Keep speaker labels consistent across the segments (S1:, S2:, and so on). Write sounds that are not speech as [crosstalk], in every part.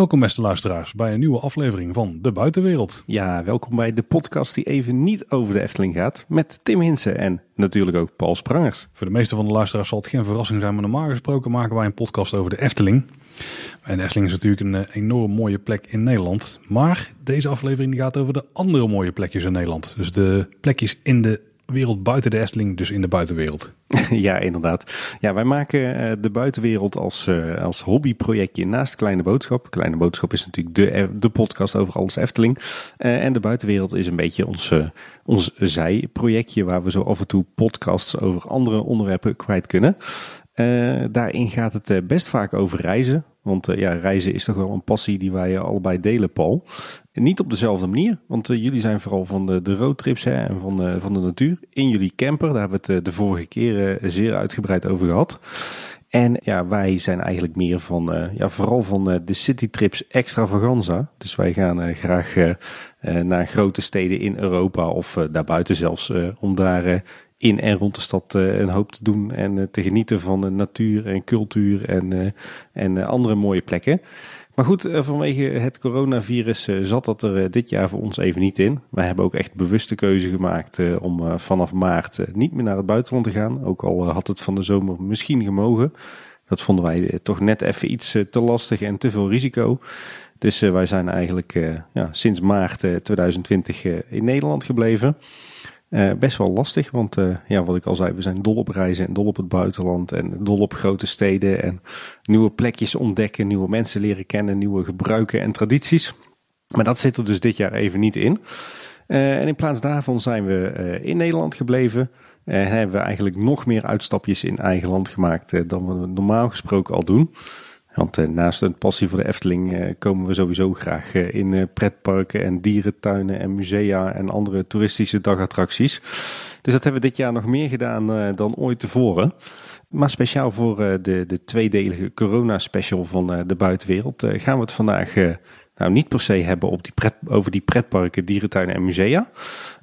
S1: Welkom beste luisteraars bij een nieuwe aflevering van De Buitenwereld.
S2: Ja, welkom bij de podcast die even niet over de Efteling gaat. Met Tim Hinsen en natuurlijk ook Paul Sprangers.
S1: Voor de meeste van de luisteraars zal het geen verrassing zijn, maar normaal gesproken maken wij een podcast over de Efteling. En de Efteling is natuurlijk een eh, enorm mooie plek in Nederland. Maar deze aflevering gaat over de andere mooie plekjes in Nederland. Dus de plekjes in de wereld buiten de Efteling, dus in de buitenwereld. [laughs]
S2: ja, inderdaad. Ja, wij maken uh, de buitenwereld als, uh, als hobbyprojectje naast Kleine Boodschap. Kleine Boodschap is natuurlijk de, de podcast over alles Efteling. En de buitenwereld is een beetje ons, ons zijprojectje waar we zo af en toe podcasts over andere onderwerpen kwijt kunnen. daarin gaat het best vaak over reizen. Want ja, reizen is toch wel een passie die wij allebei delen, Paul. Niet op dezelfde manier, want uh, jullie zijn vooral van de, de roadtrips hè, en van de, van de natuur. In jullie camper, daar hebben we het uh, de vorige keer uh, zeer uitgebreid over gehad. En ja, wij zijn eigenlijk meer van, ja, vooral van de citytrips extravaganza. Dus wij gaan graag naar grote steden in Europa of daarbuiten zelfs, om daar in en rond de stad een hoop te doen en te genieten van natuur en cultuur en, en andere mooie plekken. Maar goed, eh, vanwege het coronavirus eh, zat dat er eh, dit jaar voor ons even niet in. Wij hebben ook echt bewuste keuze gemaakt om vanaf maart niet meer naar het buitenland te gaan. Ook al had het van de zomer misschien gemogen. Dat vonden wij toch net even iets te lastig en te veel risico. Dus wij zijn eigenlijk ja, sinds maart 2020 in Nederland gebleven. Uh, best wel lastig, want uh, ja, wat ik al zei, we zijn dol op reizen en dol op het buitenland en dol op grote steden en nieuwe plekjes ontdekken, nieuwe mensen leren kennen, nieuwe gebruiken en tradities. Maar dat zit er dus dit jaar even niet in. Uh, en in plaats daarvan zijn we in Nederland gebleven. En hebben we eigenlijk nog meer uitstapjes in eigen land gemaakt dan we normaal gesproken al doen. Want uh, naast een passie voor de Efteling uh, komen we sowieso graag uh, in pretparken en dierentuinen en musea en andere toeristische dagattracties. Dus dat hebben we dit jaar nog meer gedaan dan ooit tevoren. Maar speciaal voor de, de tweedelige corona-special van de buitenwereld gaan we het vandaag nou niet per se hebben op die pret, over die pretparken, dierentuinen en musea.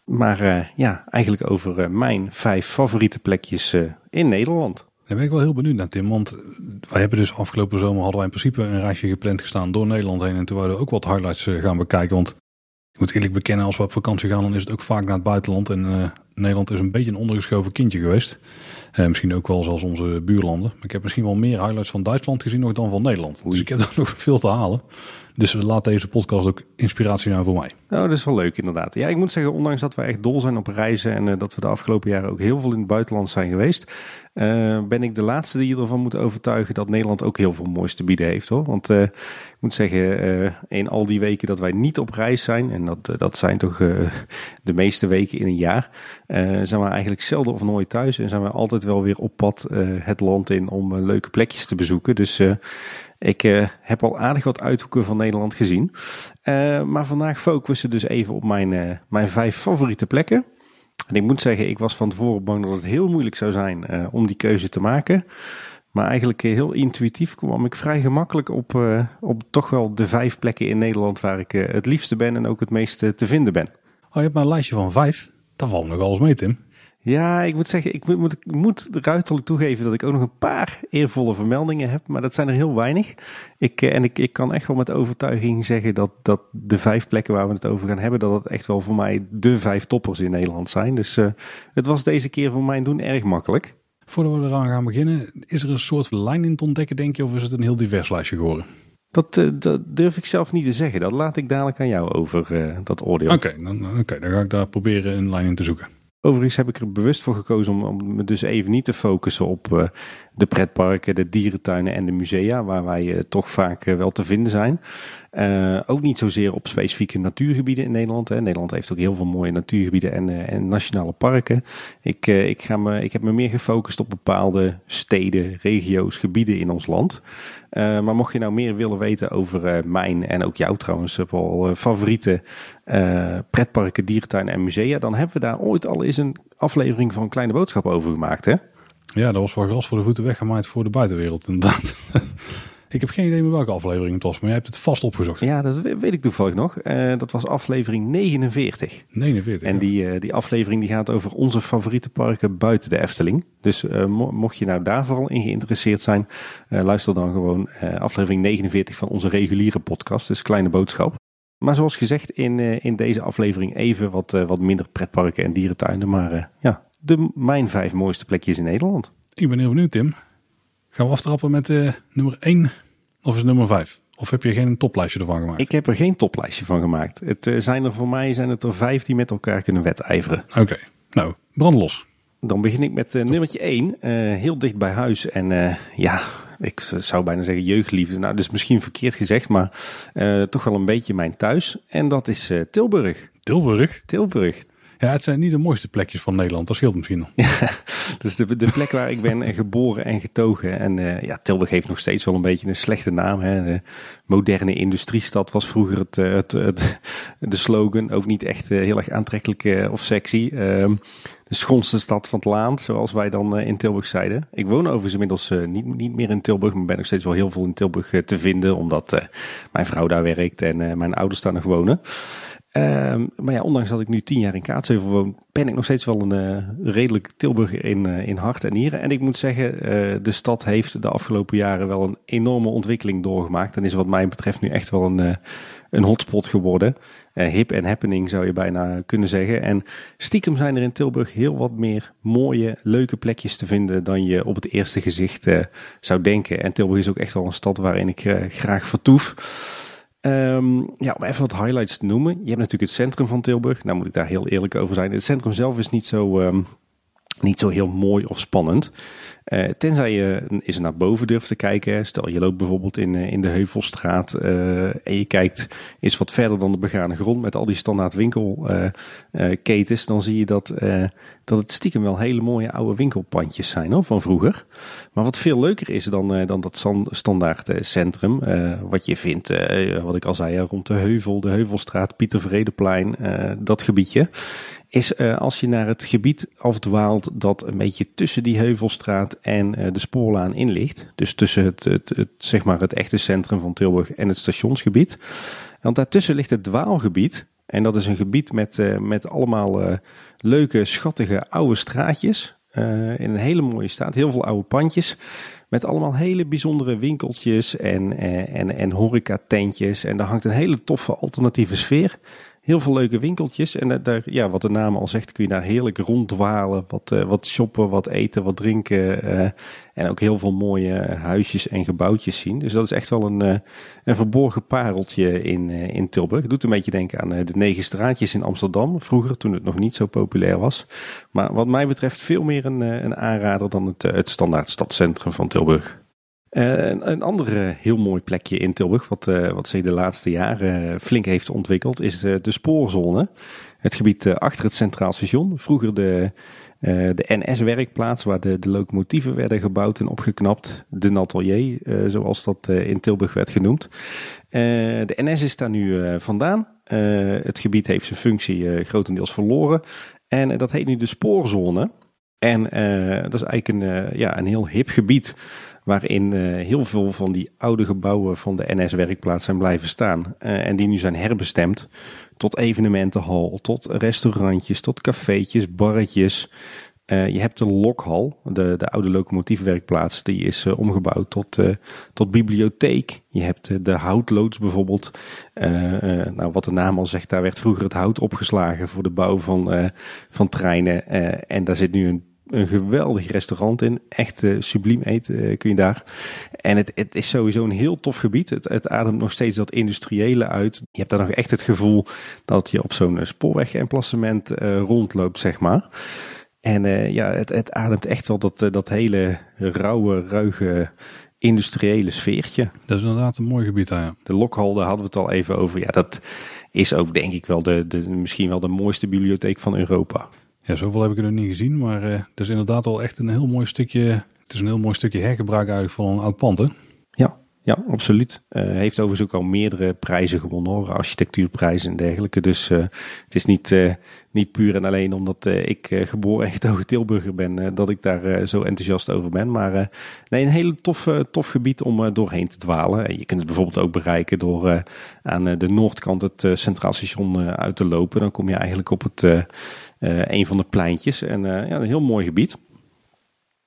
S2: Maar ja, eigenlijk over mijn vijf favoriete plekjes in Nederland.
S1: Daar ben ik wel heel benieuwd naar, Tim. Want wij hebben dus afgelopen zomer hadden wij in principe een reisje gepland gestaan door Nederland heen. En toen wilden we ook wat highlights eh, gaan bekijken. Want ik moet eerlijk bekennen, als we op vakantie gaan, dan is het ook vaak naar het buitenland. En uh, Nederland is een beetje een ondergeschoven kindje geweest. Uh, misschien ook wel zoals onze buurlanden. Maar ik heb misschien wel meer highlights van Duitsland gezien nog dan van Nederland. Dus ik heb [laughs] er nog veel te halen. Dus laat deze podcast ook inspiratie zijn voor mij.
S2: Nou, dat is wel leuk inderdaad. Ja, ik moet zeggen, ondanks dat we echt dol zijn op reizen en uh, dat we de afgelopen jaren ook heel veel in het buitenland zijn geweest, uh, ben ik de laatste die ervan moet overtuigen dat Nederland ook heel veel moois te bieden heeft hoor. Want uh, ik moet zeggen, in al die weken dat wij niet op reis zijn, en dat, dat zijn toch de meeste weken in een jaar, zijn we eigenlijk zelden of nooit thuis en zijn we altijd wel weer op pad het land in om leuke plekjes te bezoeken. Dus ik heb al aardig wat uithoeken van Nederland gezien. Maar vandaag focussen dus even op mijn, mijn vijf favoriete plekken. En ik moet zeggen, ik was van tevoren bang dat het heel moeilijk zou zijn om die keuze te maken. Maar eigenlijk heel intuïtief kwam ik vrij gemakkelijk op, op toch wel de vijf plekken in Nederland waar ik het liefste ben en ook het meeste te vinden ben.
S1: Oh, je hebt maar een lijstje van vijf. Daar valt nog alles mee, Tim.
S2: Ja, ik moet zeggen, ik moet, ik moet ruiterlijk toegeven dat ik ook nog een paar eervolle vermeldingen heb, maar dat zijn er heel weinig. Ik, eh, en ik, ik kan echt wel met overtuiging zeggen dat, dat de vijf plekken waar we het over gaan hebben, dat het echt wel voor mij de vijf toppers in Nederland zijn. Dus uh, het was deze keer voor mijn doen erg makkelijk.
S1: Voordat we eraan gaan beginnen, is er een soort lijn in te ontdekken, denk je, of is het een heel divers lijstje geworden?
S2: Dat, uh, dat durf ik zelf niet te zeggen. Dat laat ik dadelijk aan jou over, uh, dat oordeel.
S1: Oké, okay, dan, okay, dan ga ik daar proberen een lijn in te zoeken.
S2: Overigens heb ik er bewust voor gekozen om, me dus even niet te focussen op uh, de pretparken, de dierentuinen en de musea, waar wij uh, toch vaak uh, wel te vinden zijn. ook niet zozeer op specifieke natuurgebieden in Nederland. Hè. Nederland heeft ook heel veel mooie natuurgebieden en, en nationale parken. Ik, ik, ga me, ik heb me meer gefocust op bepaalde steden, regio's, gebieden in ons land. maar mocht je nou meer willen weten over mijn en ook jouw trouwens wel favoriete pretparken, dierentuinen en musea, dan hebben we daar ooit al eens een aflevering van Kleine Boodschap over gemaakt. Hè?
S1: Ja, dat was wel gras voor de voeten weggemaaid voor de buitenwereld inderdaad. [laughs] Ik heb geen idee meer welke aflevering het was, maar jij hebt het vast opgezocht.
S2: Ja, dat we- weet ik toevallig nog. Eh, dat was aflevering 49.
S1: 49.
S2: En
S1: ja.
S2: die, eh, die aflevering die gaat over onze favoriete parken buiten de Efteling. Dus eh, mo- mocht je nou daar vooral in geïnteresseerd zijn, luister dan gewoon aflevering 49 van onze reguliere podcast, dus Kleine Boodschap. Maar zoals gezegd, in, in deze aflevering even wat, wat minder pretparken en dierentuinen. Maar ja, de, mijn vijf mooiste plekjes in Nederland.
S1: Ik ben heel benieuwd, Tim. Gaan we aftrappen met eh, nummer 1 of is nummer 5? Of heb je geen toplijstje ervan gemaakt?
S2: Ik heb er geen toplijstje van gemaakt. Het eh, zijn er voor mij zijn het er vijf die met elkaar kunnen wedijveren.
S1: Oké, nou, brand los.
S2: Dan begin ik met eh, nummertje 1. heel dicht bij huis. En ja, ik zou bijna zeggen jeugdliefde. Nou, dat is misschien verkeerd gezegd, maar toch wel een beetje mijn thuis. En dat is Tilburg.
S1: Tilburg.
S2: Tilburg.
S1: Ja, het zijn niet de mooiste plekjes van Nederland. Dat scheelt misschien nog. [laughs]
S2: Dus de, de plek waar ik ben eh, geboren en getogen. En eh, ja, Tilburg heeft nog steeds wel een beetje een slechte naam. Hè. De moderne industriestad was vroeger het, eh, het, [laughs] de slogan. Ook niet echt heel erg aantrekkelijk of sexy. Ehm, de schoonste stad van het land, zoals wij dan in Tilburg zeiden. Ik woon overigens inmiddels niet, niet meer in Tilburg, maar ben nog steeds wel heel veel in Tilburg te vinden. Omdat mijn vrouw daar werkt en mijn ouders daar nog wonen. Ehm, maar ja, ondanks dat ik nu tien jaar in Kaatsheuvel woon, ben ik nog steeds wel een eh, redelijk Tilburger in, eh, in hart en nieren. En ik moet zeggen, eh, de stad heeft de afgelopen jaren wel een enorme ontwikkeling doorgemaakt. En is wat mij betreft nu echt wel een, een hotspot geworden. Hip en happening zou je bijna kunnen zeggen. En stiekem zijn er in Tilburg heel wat meer mooie, leuke plekjes te vinden dan je op het eerste gezicht zou denken. En Tilburg is ook echt wel een stad waarin ik graag vertoef. Ehm, ja, om even wat highlights te noemen. Je hebt natuurlijk het centrum van Tilburg. Nou moet ik daar heel eerlijk over zijn. Het centrum zelf is niet zo, ehm, niet zo heel mooi of spannend. Eh, tenzij je eens naar boven durft te kijken. Stel je loopt bijvoorbeeld in, eh, in de Heuvelstraat eh, en je kijkt eens wat verder dan de begane grond met al die standaard winkelketens. dan zie je dat, dat het stiekem wel hele mooie oude winkelpandjes zijn hoor, van vroeger. Maar wat veel leuker is dan, dan dat standaard centrum. wat je vindt, wat ik al zei, rond de Heuvel, de Heuvelstraat, Pieter Vredeplein, dat gebiedje. Is eh, als je naar het gebied afdwaalt dat een beetje tussen die Heuvelstraat en eh, de spoorlaan in ligt. Dus tussen het, het, het, zeg maar het echte centrum van Tilburg en het stationsgebied. Want daartussen ligt het dwaalgebied. En dat is een gebied met, eh, met allemaal leuke, schattige oude straatjes. in een hele mooie staat. Heel veel oude pandjes. Met allemaal hele bijzondere winkeltjes en, en, en horecatentjes. En daar hangt een hele toffe alternatieve sfeer. Heel veel leuke winkeltjes. En daar- ja, wat de naam al zegt, kun je daar heerlijk ronddwalen. Wat, eh, wat shoppen, wat eten, wat drinken. eh, en ook heel veel mooie huisjes en gebouwtjes zien. Dus dat is echt wel een, eh, een verborgen pareltje in, eh, in Tilburg. Het doet een beetje denken aan eh, de negen straatjes in Amsterdam. Vroeger, toen het nog niet zo populair was. Maar wat mij betreft veel meer een, eh, een aanrader dan het, eh, het standaard stadscentrum van Tilburg. Een, een ander eh, heel mooi plekje in Tilburg, wat, eh, wat zich de laatste jaren eh, flink heeft ontwikkeld, is eh, de spoorzone. Het gebied achter het Centraal Station. Vroeger de, de NS-werkplaats waar de, de locomotieven werden gebouwd en opgeknapt. De Natelier, zoals dat in Tilburg werd genoemd. De NS is daar nu vandaan. Het gebied heeft zijn functie grotendeels verloren. En dat heet nu de spoorzone. En dat is eigenlijk een, ja, een heel hip gebied waarin eh, heel veel van die oude gebouwen van de NS-werkplaats zijn blijven staan. Eh, en die nu zijn herbestemd tot evenementenhal, tot restaurantjes, tot cafeetjes, barretjes. Eh, je hebt de lokhal, de, de oude locomotiefwerkplaats, die is omgebouwd tot, tot bibliotheek. Je hebt de houtloods bijvoorbeeld. Nou, wat de naam al zegt, daar werd vroeger het hout opgeslagen voor de bouw van, van treinen. En daar zit nu een, een geweldig restaurant in. Echt eh, subliem eten eh, kun je daar. En het, het is sowieso een heel tof gebied. Het, het ademt nog steeds dat industriële uit. Je hebt daar nog echt het gevoel dat je op zo'n eh, spoorwegemplacement rondloopt, zeg maar. En ja, het, het ademt echt wel dat, dat hele rauwe, ruige industriële sfeertje.
S1: Dat is inderdaad een mooi gebied daar. Ja.
S2: De Lokhal, daar hadden we het al even over. Ja, dat is ook denk ik wel de, de, misschien wel de mooiste bibliotheek van Europa.
S1: Ja, zoveel heb ik er nog niet gezien, maar eh het is inderdaad al echt een heel mooi stukje. Het is een heel mooi stukje hergebruik eigenlijk van een oud pand.
S2: Ja, ja, absoluut. Uh, heeft overigens ook al meerdere prijzen gewonnen hoor, architectuurprijzen en dergelijke. Dus uh, het is niet, uh, niet puur en alleen omdat ik geboren en getogen Tilburger ben, dat ik daar zo enthousiast over ben. Maar nee, een hele tof, tof gebied om doorheen te dwalen. Je kunt het bijvoorbeeld ook bereiken door aan de noordkant het Centraal Station uit te lopen. Dan kom je eigenlijk op het, een van de pleintjes. En ja, een heel mooi gebied.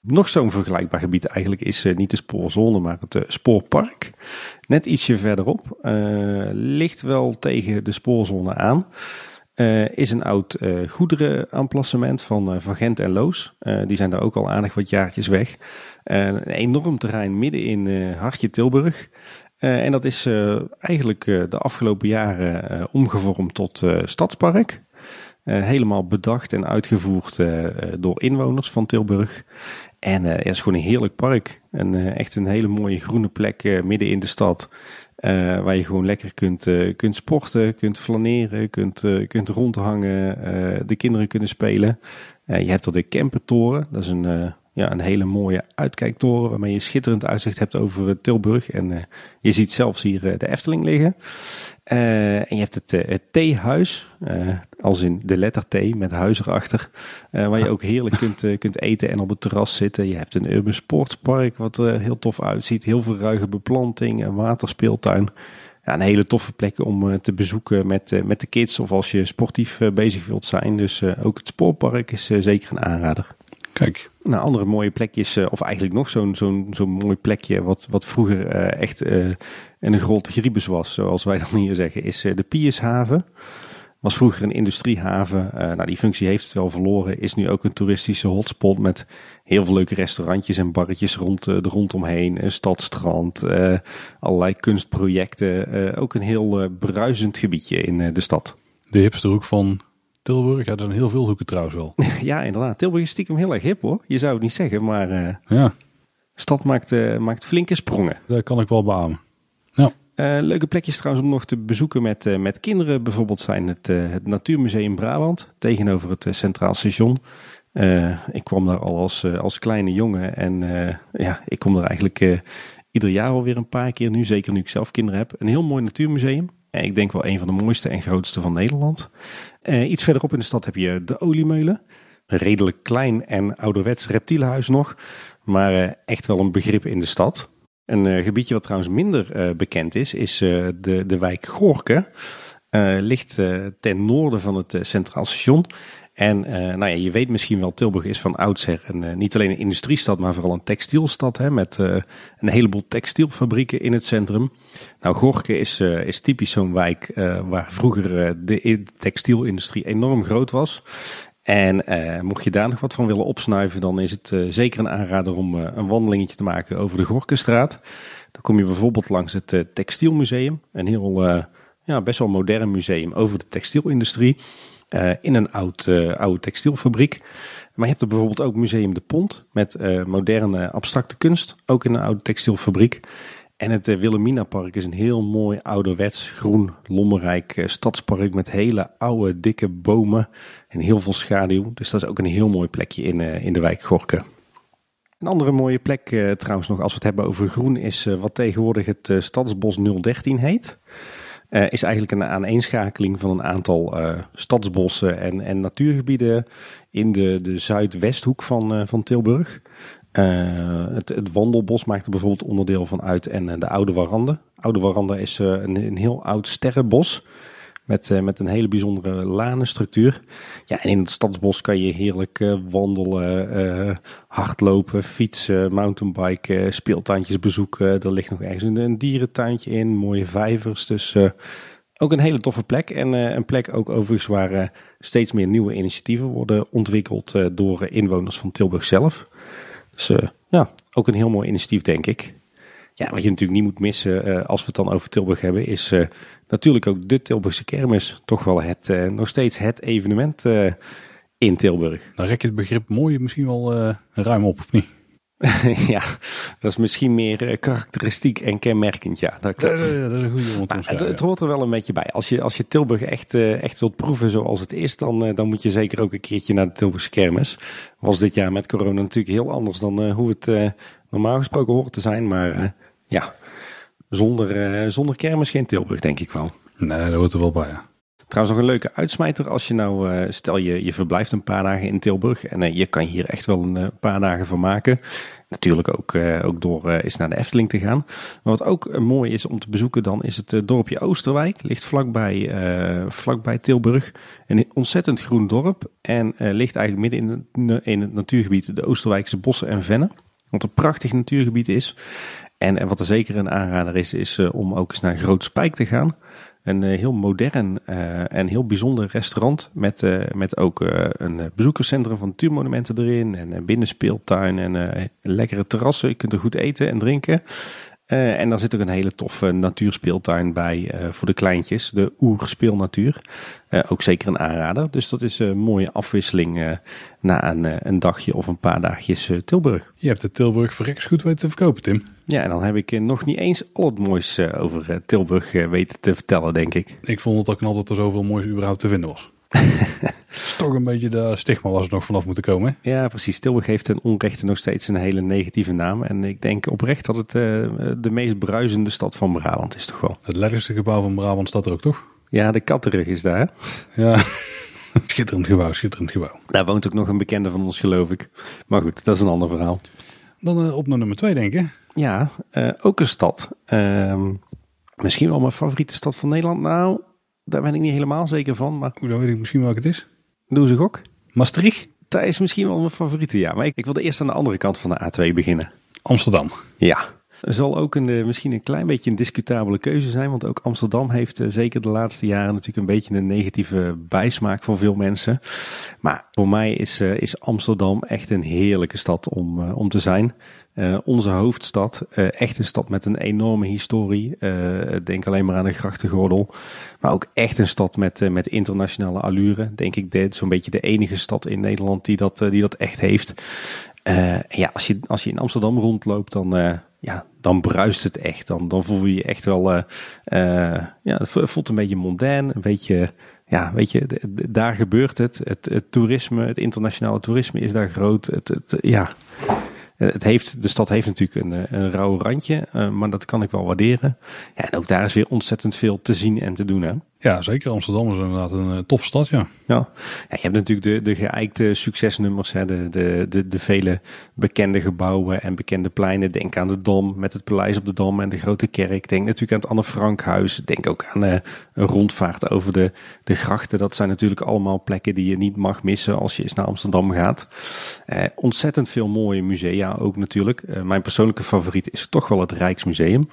S2: Nog zo'n vergelijkbaar gebied eigenlijk is uh, niet de spoorzone, maar het spoorpark. Net ietsje verderop. Ligt wel tegen de spoorzone aan. is een oud goederenamplacement van, van Gent en Loos. die zijn daar ook al aardig wat jaartjes weg. een enorm terrein midden in Hartje Tilburg. en dat is eigenlijk de afgelopen jaren omgevormd tot stadspark. Helemaal bedacht en uitgevoerd door inwoners van Tilburg. En het is gewoon een heerlijk park. En echt een hele mooie groene plek midden in de stad. waar je gewoon lekker kunt, kunt sporten, kunt flaneren, kunt, kunt rondhangen, de kinderen kunnen spelen. je hebt er de Campertoren, dat is een, ja, een hele mooie uitkijktoren waarmee je schitterend uitzicht hebt over Tilburg. En je ziet zelfs hier de Efteling liggen. Uh, en je hebt het, uh, het theehuis, uh, als in de letter T met huis erachter, waar je ook heerlijk kunt, kunt eten en op het terras zitten. Je hebt een urban sportspark wat er heel tof uitziet, heel veel ruige beplanting, een waterspeeltuin. Ja, een hele toffe plek om te bezoeken met, met de kids of als je sportief bezig wilt zijn. Dus ook het spoorpark is zeker een aanrader.
S1: Kijk.
S2: Nou, andere mooie plekjes, of eigenlijk nog zo'n zo'n zo'n mooi plekje, wat, wat vroeger echt en een grote griebus was, zoals wij [laughs] dan hier zeggen, is eh, de Piershaven. Was vroeger een industriehaven. Nou, die functie heeft het wel verloren. Is nu ook een toeristische hotspot met heel veel leuke restaurantjes en barretjes rond, uh, rondomheen. Een stadstrand, allerlei kunstprojecten. ook een heel bruisend gebiedje in de stad.
S1: De hipsterhoek van Tilburg. Ja, er zijn heel veel hoeken trouwens wel. [laughs]
S2: ja, inderdaad. Tilburg is stiekem heel erg hip hoor. Je zou het niet zeggen, maar
S1: ja.
S2: stad maakt, maakt flinke sprongen.
S1: Dat kan ik wel beamen. Ja.
S2: Uh, leuke plekjes trouwens om nog te bezoeken met, met kinderen. Bijvoorbeeld zijn het, het Natuurmuseum Brabant tegenover het Centraal Station. ik kwam daar al als, als kleine jongen en ja, ik kom er eigenlijk ieder jaar alweer een paar keer nu. Zeker nu ik zelf kinderen heb. Een heel mooi natuurmuseum. Ik denk wel een van de mooiste en grootste van Nederland. iets verderop in de stad heb je de Oliemeulen. Redelijk klein en ouderwets reptielenhuis nog. Maar echt wel een begrip in de stad. Een gebiedje wat trouwens minder bekend is, is de, de wijk Gorken. ligt ten noorden van het Centraal Station. En nou ja, je weet misschien wel, Tilburg is van oudsher een, niet alleen een industriestad, maar vooral een textielstad. Hè, met een heleboel textielfabrieken in het centrum. Nou, Gorken is, is typisch zo'n wijk waar vroeger de textielindustrie enorm groot was. En mocht je daar nog wat van willen opsnuiven, dan is het zeker een aanrader om een wandelingetje te maken over de Gorkenstraat. Dan kom je bijvoorbeeld langs het Textielmuseum, een heel ja, best wel modern museum over de textielindustrie. In een oud, oude textielfabriek. Maar je hebt er bijvoorbeeld ook Museum de Pont met moderne abstracte kunst, ook in een oude textielfabriek. En het Wilhelmina Park is een heel mooi ouderwets groen lommerrijk stadspark met hele oude dikke bomen en heel veel schaduw. Dus dat is ook een heel mooi plekje in, in de wijk Gorken. Een andere mooie plek trouwens nog als we het hebben over groen is wat tegenwoordig het Stadsbos 013 heet. Is eigenlijk een aaneenschakeling van een aantal stadsbossen en, en natuurgebieden in de, de zuidwesthoek van, van Tilburg. het, het, wandelbos maakt er bijvoorbeeld onderdeel van uit en de Oude Warande. Oude Warande is een, een heel oud sterrenbos met, uh, met een hele bijzondere lanenstructuur. Ja, en in het stadsbos kan je heerlijk uh, wandelen, uh, hardlopen, fietsen, mountainbiken, speeltuintjes bezoeken. Er ligt nog ergens een, een dierentuintje in, mooie vijvers. Dus ook een hele toffe plek. En een plek ook overigens waar steeds meer nieuwe initiatieven worden ontwikkeld door inwoners van Tilburg zelf. Dus ja, ook een heel mooi initiatief denk ik. Ja, wat je natuurlijk niet moet missen als we het dan over Tilburg hebben, is natuurlijk ook de Tilburgse kermis. Toch wel het, uh, nog steeds het evenement in Tilburg.
S1: Dan rek je het begrip mooi misschien wel ruim op, of niet? [laughs]
S2: ja, dat is misschien meer karakteristiek en kenmerkend. Ja, dat,
S1: dat, dat is een goede nou,
S2: het, het, hoort er wel een beetje bij. Als je, als je Tilburg echt, echt wilt proeven zoals het is, dan, dan moet je zeker ook een keertje naar de Tilburgse kermis. Was dit jaar met corona natuurlijk heel anders dan hoe het normaal gesproken hoort te zijn. Maar ja, Zonder, zonder kermis geen Tilburg, denk ik wel.
S1: Nee, dat hoort er wel bij, ja.
S2: Trouwens, nog een leuke uitsmijter. Als je nou, uh, stel je, je verblijft een paar dagen in Tilburg. En uh, je kan hier echt wel een uh, paar dagen van maken. Natuurlijk ook, ook door eens naar de Efteling te gaan. Maar wat ook mooi is om te bezoeken dan is het dorpje Oosterwijk. Ligt vlakbij, vlakbij Tilburg. Een ontzettend groen dorp. En ligt eigenlijk midden in het, in het natuurgebied de Oosterwijkse bossen en vennen. Wat een prachtig natuurgebied is. En, en wat er zeker een aanrader is, is om ook eens naar Groot Spijk te gaan. Een uh, heel modern uh, en heel bijzonder restaurant. Met, met ook een bezoekerscentrum van natuurmonumenten erin. En een binnenspeeltuin en lekkere terrassen. Je kunt er goed eten en drinken. En daar zit ook een hele toffe natuurspeeltuin bij voor de kleintjes. De oerspeelnatuur. ook zeker een aanrader. Dus dat is een mooie afwisseling na een, een dagje of een paar dagjes Tilburg.
S1: Je hebt de Tilburg verreks goed weten te verkopen, Tim.
S2: Ja, en dan heb ik nog niet eens al het moois over Tilburg weten te vertellen, denk ik.
S1: Ik vond het ook knap dat er zoveel moois überhaupt te vinden was. Is toch een beetje de stigma was er nog vanaf moeten komen.
S2: Ja, precies. Tilburg heeft ten onrechte nog steeds een hele negatieve naam. En ik denk oprecht dat het de meest bruisende stad van Brabant is toch wel.
S1: Het lekkerste gebouw van Brabant staat er ook, toch?
S2: Ja, de Kattenrug is daar.
S1: Ja. [laughs] schitterend gebouw, schitterend gebouw.
S2: Daar woont ook nog een bekende van ons, geloof ik. Maar goed, dat is een ander verhaal.
S1: Dan uh, op naar nummer twee, denk ik.
S2: Ja, uh, ook een stad. Uh, misschien wel mijn favoriete stad van Nederland. Nou, daar ben ik niet helemaal zeker van. Maar...
S1: Hoe dan weet ik misschien welke het is?
S2: Doe ze gok.
S1: Maastricht?
S2: Dat is misschien wel mijn favoriete, ja. Maar ik, ik wilde eerst aan de andere kant van de A2 beginnen.
S1: Amsterdam.
S2: Ja, zal ook een, eh, misschien een klein beetje een discutabele keuze zijn. Want ook Amsterdam heeft uh, zeker de laatste jaren natuurlijk een beetje een negatieve bijsmaak voor veel mensen. Maar voor mij is, uh, is Amsterdam echt een heerlijke stad om, om te zijn. Onze hoofdstad, echt een stad met een enorme historie. denk alleen maar aan de grachtengordel. Maar ook echt een stad met, met internationale allure. Denk ik dit zo'n beetje de enige stad in Nederland die dat, die dat echt heeft. ja, als je, als je in Amsterdam rondloopt, dan ja, dan bruist het echt. Dan, dan voel je je echt wel, uh, uh, ja, het voelt een beetje mondain, een beetje, ja, weet je, daar gebeurt het. Het, toerisme, het internationale toerisme is daar groot. Het, ja, het heeft, de stad heeft natuurlijk een, een rauw randje, uh, maar dat kan ik wel waarderen. Ja, en ook daar is weer ontzettend veel te zien en te doen. Hè?
S1: Ja, zeker. Amsterdam is inderdaad een uh, tof stad, ja.
S2: ja. Je hebt natuurlijk de, de geëikte succesnummers, hè, de, de, de, vele bekende gebouwen en bekende pleinen. Denk aan de Dom met het paleis op de Dom en de grote kerk. Denk natuurlijk aan het Anne Frankhuis. Denk ook aan uh, een rondvaart over de, de grachten. Dat zijn natuurlijk allemaal plekken die je niet mag missen als je eens naar Amsterdam gaat. Uh, ontzettend veel mooie musea ook natuurlijk. mijn persoonlijke favoriet is toch wel het Rijksmuseum.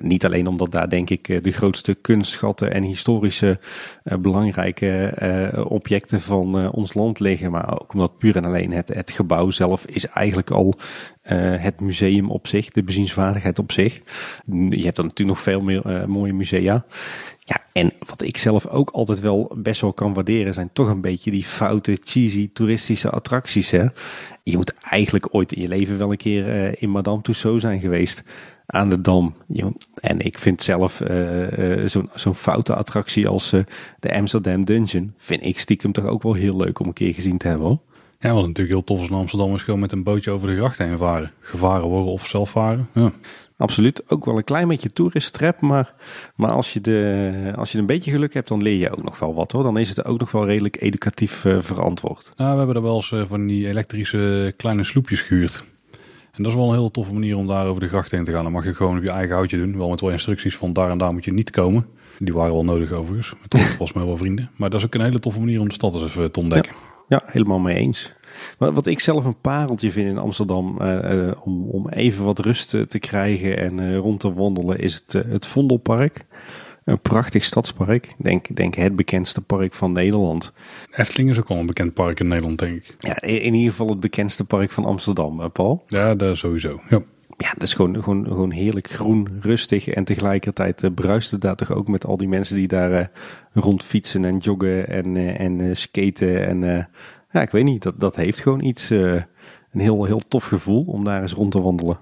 S2: Niet alleen omdat daar denk ik eh, de grootste kunstschatten en historische uh, belangrijke uh, objecten van ons land liggen, maar ook omdat puur en alleen het, het gebouw zelf is eigenlijk al het museum op zich, de bezienswaardigheid op zich. Je hebt dan natuurlijk nog veel meer mooie musea. Ja, en wat ik zelf ook altijd wel best wel kan waarderen, zijn toch een beetje die foute, cheesy, toeristische attracties. Hè? Je moet eigenlijk ooit in je leven wel een keer in Madame Tussauds zijn geweest aan de Dam. En ik vind zelf uh, zo'n foute attractie als uh, de Amsterdam Dungeon, vind ik stiekem toch ook wel heel leuk om een keer gezien te hebben. Hoor.
S1: Ja, wat natuurlijk heel tof is in Amsterdam is gewoon met een bootje over de gracht heen varen. Gevaren worden of zelf varen. Ja.
S2: Absoluut, ook wel een klein beetje toeristtrap, maar, maar als, je de, als je een beetje geluk hebt, dan leer je ook nog wel wat hoor. Dan is het ook nog wel redelijk educatief verantwoord.
S1: Nou, we hebben er wel eens van die elektrische kleine sloepjes gehuurd. En dat is wel een heel toffe manier om daar over de gracht heen te gaan. Dan mag je gewoon op je eigen houtje doen. Wel met wel instructies van daar en daar moet je niet komen. Die waren wel nodig overigens. Het was [laughs] mij wel vrienden. Maar dat is ook een hele toffe manier om de stad eens even te ontdekken.
S2: Ja, helemaal mee eens. Wat ik zelf een pareltje vind in Amsterdam, uh, uh, om, om even wat rust te krijgen en uh, rond te wandelen, is het, het Vondelpark. Een prachtig stadspark. Denk, denk het bekendste park van Nederland.
S1: Efteling is ook al een bekend park in Nederland, denk ik.
S2: Ja, in ieder geval het bekendste park van Amsterdam, Paul.
S1: Ja, dat sowieso. Ja.
S2: Ja, dat is gewoon, gewoon, gewoon heerlijk groen, rustig. En tegelijkertijd uh, bruist het daar toch ook met al die mensen die daar uh, rond fietsen en joggen en, uh, en skaten. En ja, ik weet niet, dat, dat heeft gewoon iets. een heel, heel tof gevoel om daar eens rond te wandelen.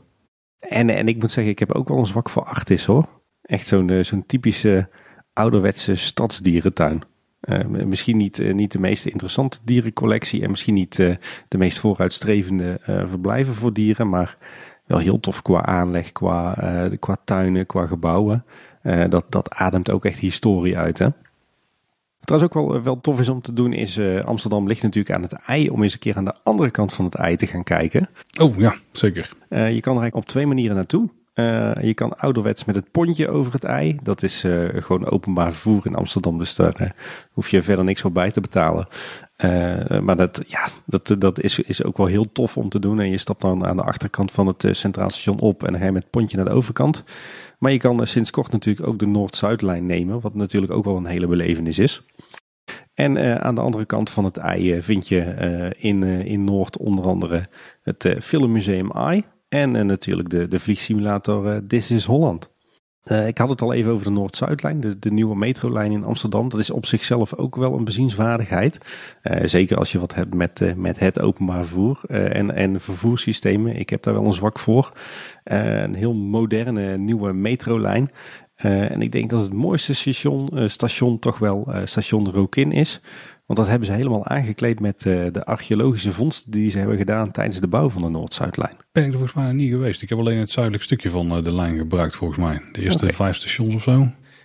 S2: En, en ik moet zeggen, ik heb ook wel een zwak voor Artis hoor. Echt zo'n eh, zo'n typische ouderwetse stadsdierentuin. Uh, misschien niet, uh, niet de meest interessante dierencollectie en misschien niet uh, de meest vooruitstrevende verblijven voor dieren, maar wel heel tof qua aanleg, qua, qua tuinen, qua gebouwen. dat, dat ademt ook echt historie uit. Hè? Trouwens ook wel, wel tof is om te doen is, Amsterdam ligt natuurlijk aan het ei, om eens een keer aan de andere kant van het ei te gaan kijken.
S1: Oh ja, zeker.
S2: je kan er eigenlijk op twee manieren naartoe. Uh, je kan ouderwets met het pontje over het ei. Dat is uh, gewoon openbaar vervoer in Amsterdam. Dus daar uh, hoef je verder niks voor bij te betalen. maar dat, ja, dat, dat is, is ook wel heel tof om te doen. En je stapt dan aan de achterkant van het Centraal Station op. En dan ga je met het pontje naar de overkant. Maar je kan sinds kort natuurlijk ook de Noord-Zuidlijn nemen. Wat natuurlijk ook wel een hele belevenis is. En aan de andere kant van het ei vind je in, in Noord onder andere het Filmmuseum Ei. En uh, natuurlijk de, de vliegsimulator uh, This is Holland. Uh, ik had het al even over de Noord-Zuidlijn, de, de nieuwe metrolijn in Amsterdam. Dat is op zichzelf ook wel een bezienswaardigheid. zeker als je wat hebt met, met het openbaar vervoer en, en vervoerssystemen. Ik heb daar wel een zwak voor. een heel moderne nieuwe metrolijn. en ik denk dat het mooiste station, station toch wel station Rokin is. Want dat hebben ze helemaal aangekleed met uh, de archeologische vondsten die ze hebben gedaan tijdens de bouw van de Noord-Zuidlijn.
S1: Ben ik er volgens mij niet geweest. Ik heb alleen het zuidelijk stukje van uh, de lijn gebruikt volgens mij. De eerste okay. vijf stations of zo.